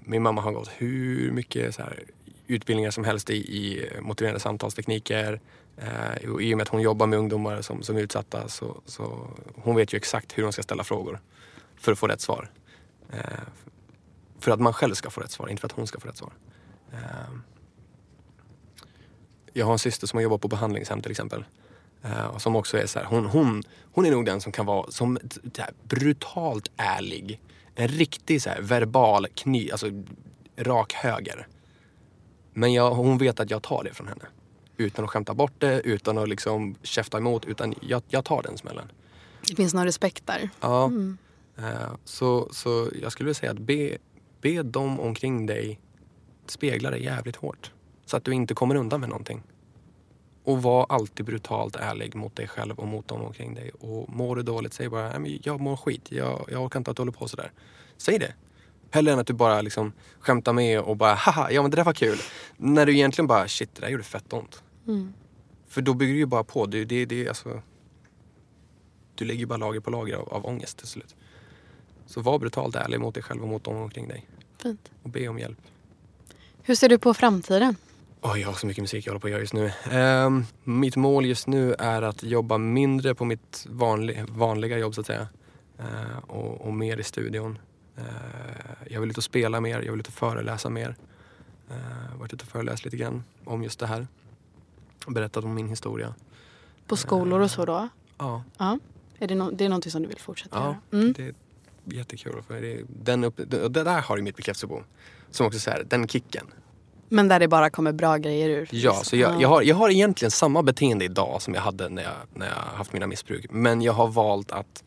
min mamma har gått hur mycket så här, utbildningar som helst i, i motiverande samtalstekniker. Eh, och I och med att hon jobbar med ungdomar som, som är utsatta så, så hon vet ju exakt hur hon ska ställa frågor för att få rätt svar. Eh, för att man själv ska få rätt svar, inte för att hon ska få rätt svar. Eh, jag har en syster som har jobbat på behandlingshem till exempel. Eh, och som också är så här, hon, hon, hon är nog den som kan vara som här, brutalt ärlig. En riktig så här, verbal kny, alltså rak höger. Men jag, hon vet att jag tar det från henne. Utan att skämta bort det, utan att liksom käfta emot. Utan jag, jag tar den smällen. Det finns någon respekt där. Ja. Mm. Uh, så, så jag skulle vilja säga att be, be dem omkring dig spegla dig jävligt hårt. Så att du inte kommer undan med någonting. Och var alltid brutalt ärlig mot dig själv och mot dem omkring dig. Och mår du dåligt, säg bara jag mår skit. Jag, jag orkar inte att du håller på sådär. Säg det. Hellre än att du bara liksom skämtar med och bara haha, ja men det där var kul. När du egentligen bara shit, det där gjorde fett ont. Mm. För då bygger du ju bara på. Det, det, det, alltså, du lägger ju bara lager på lager av, av ångest till slut. Så var brutalt ärlig mot dig själv och mot dem omkring dig. Fint. Och be om hjälp. Hur ser du på framtiden? Oh, jag har så mycket musik jag håller på att göra just nu. Um, mitt mål just nu är att jobba mindre på mitt vanlig, vanliga jobb så att säga. Uh, och, och, mer i studion. Uh, jag vill ut och spela mer, jag vill ut och föreläsa mer. Uh, varit ute och föreläst lite grann om just det här. Berättat om min historia. På skolor och så då? Ja. ja. Är det, no det är någonting som du vill fortsätta ja, göra? Mm. det är jättekul. För det, den upp, det, det där har ju mitt bekräftelsebo. Som också säger den kicken. Men där det bara kommer bra grejer ur? Ja, så jag, jag, har, jag har egentligen samma beteende idag som jag hade när jag, när jag haft mina missbruk. Men jag har valt att,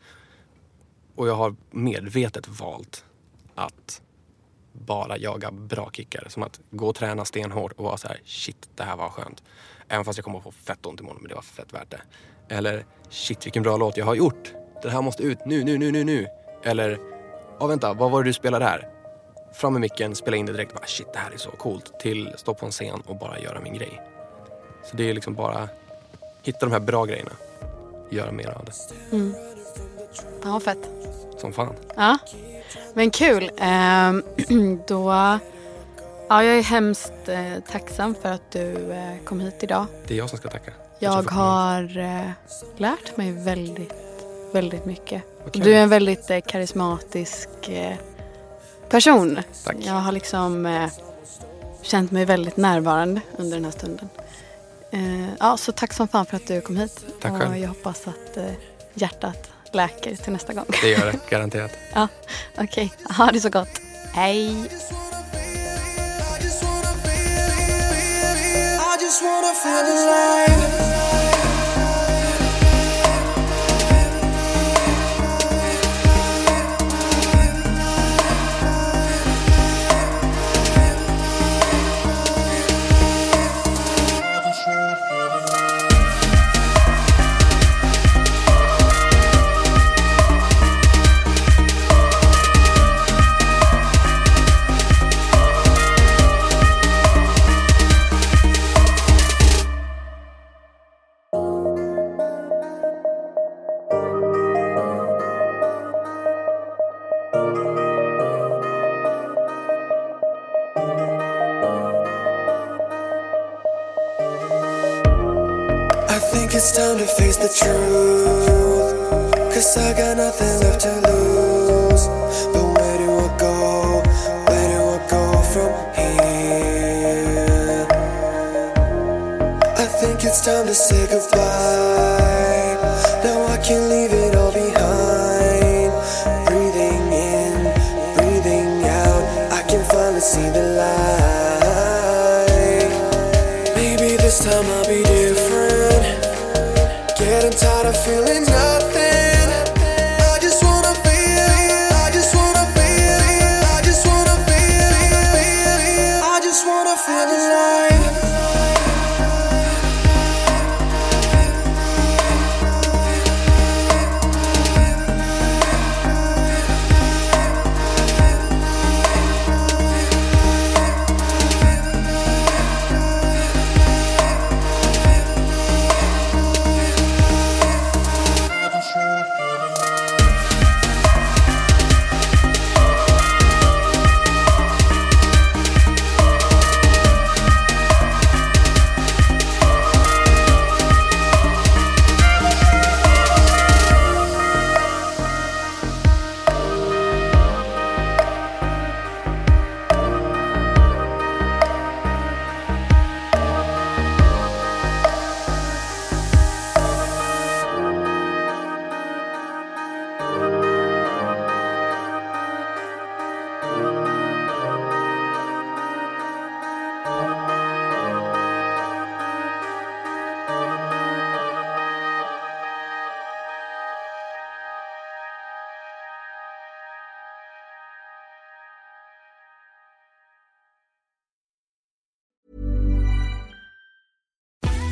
och jag har medvetet valt att bara jaga bra kickar. Som att gå och träna stenhårt och vara så här, shit det här var skönt. Även fast jag kommer att få fett ont imorgon men det var fett värt det. Eller shit vilken bra låt jag har gjort. Den här måste ut nu, nu, nu, nu, nu. Eller, ja vänta, vad var det du spelade här? Fram med micken, spela in det direkt. Bara, Shit, det här är så coolt. Till stå på en scen och bara göra min grej. Så det är liksom bara hitta de här bra grejerna. Göra mer av det. Mm. Ja, fett. Som fan. Ja, men kul. Ehm, [CLEARS THROAT] då... Ja, jag är hemskt eh, tacksam för att du eh, kom hit idag. Det är jag som ska tacka. Jag, jag har eh, lärt mig väldigt, väldigt mycket. Okay. Du är en väldigt eh, karismatisk eh, person. Tack. Jag har liksom eh, känt mig väldigt närvarande under den här stunden. Eh, ja, så tack som fan för att du kom hit. Tack och själv. jag hoppas att eh, hjärtat läker till nästa gång. Det gör det, garanterat. [LAUGHS] ja, okej. Okay. Ha det så gott. Hej! time to face the truth. Cause I got nothing left to lose. But where do I go? Where do I go from here? I think it's time to say goodbye.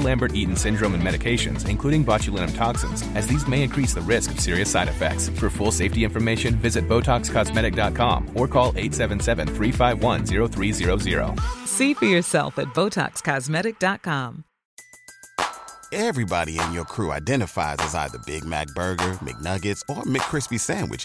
Lambert Eaton syndrome and medications, including botulinum toxins, as these may increase the risk of serious side effects. For full safety information, visit BotoxCosmetic.com or call 877 351 0300. See for yourself at BotoxCosmetic.com. Everybody in your crew identifies as either Big Mac Burger, McNuggets, or McCrispy Sandwich,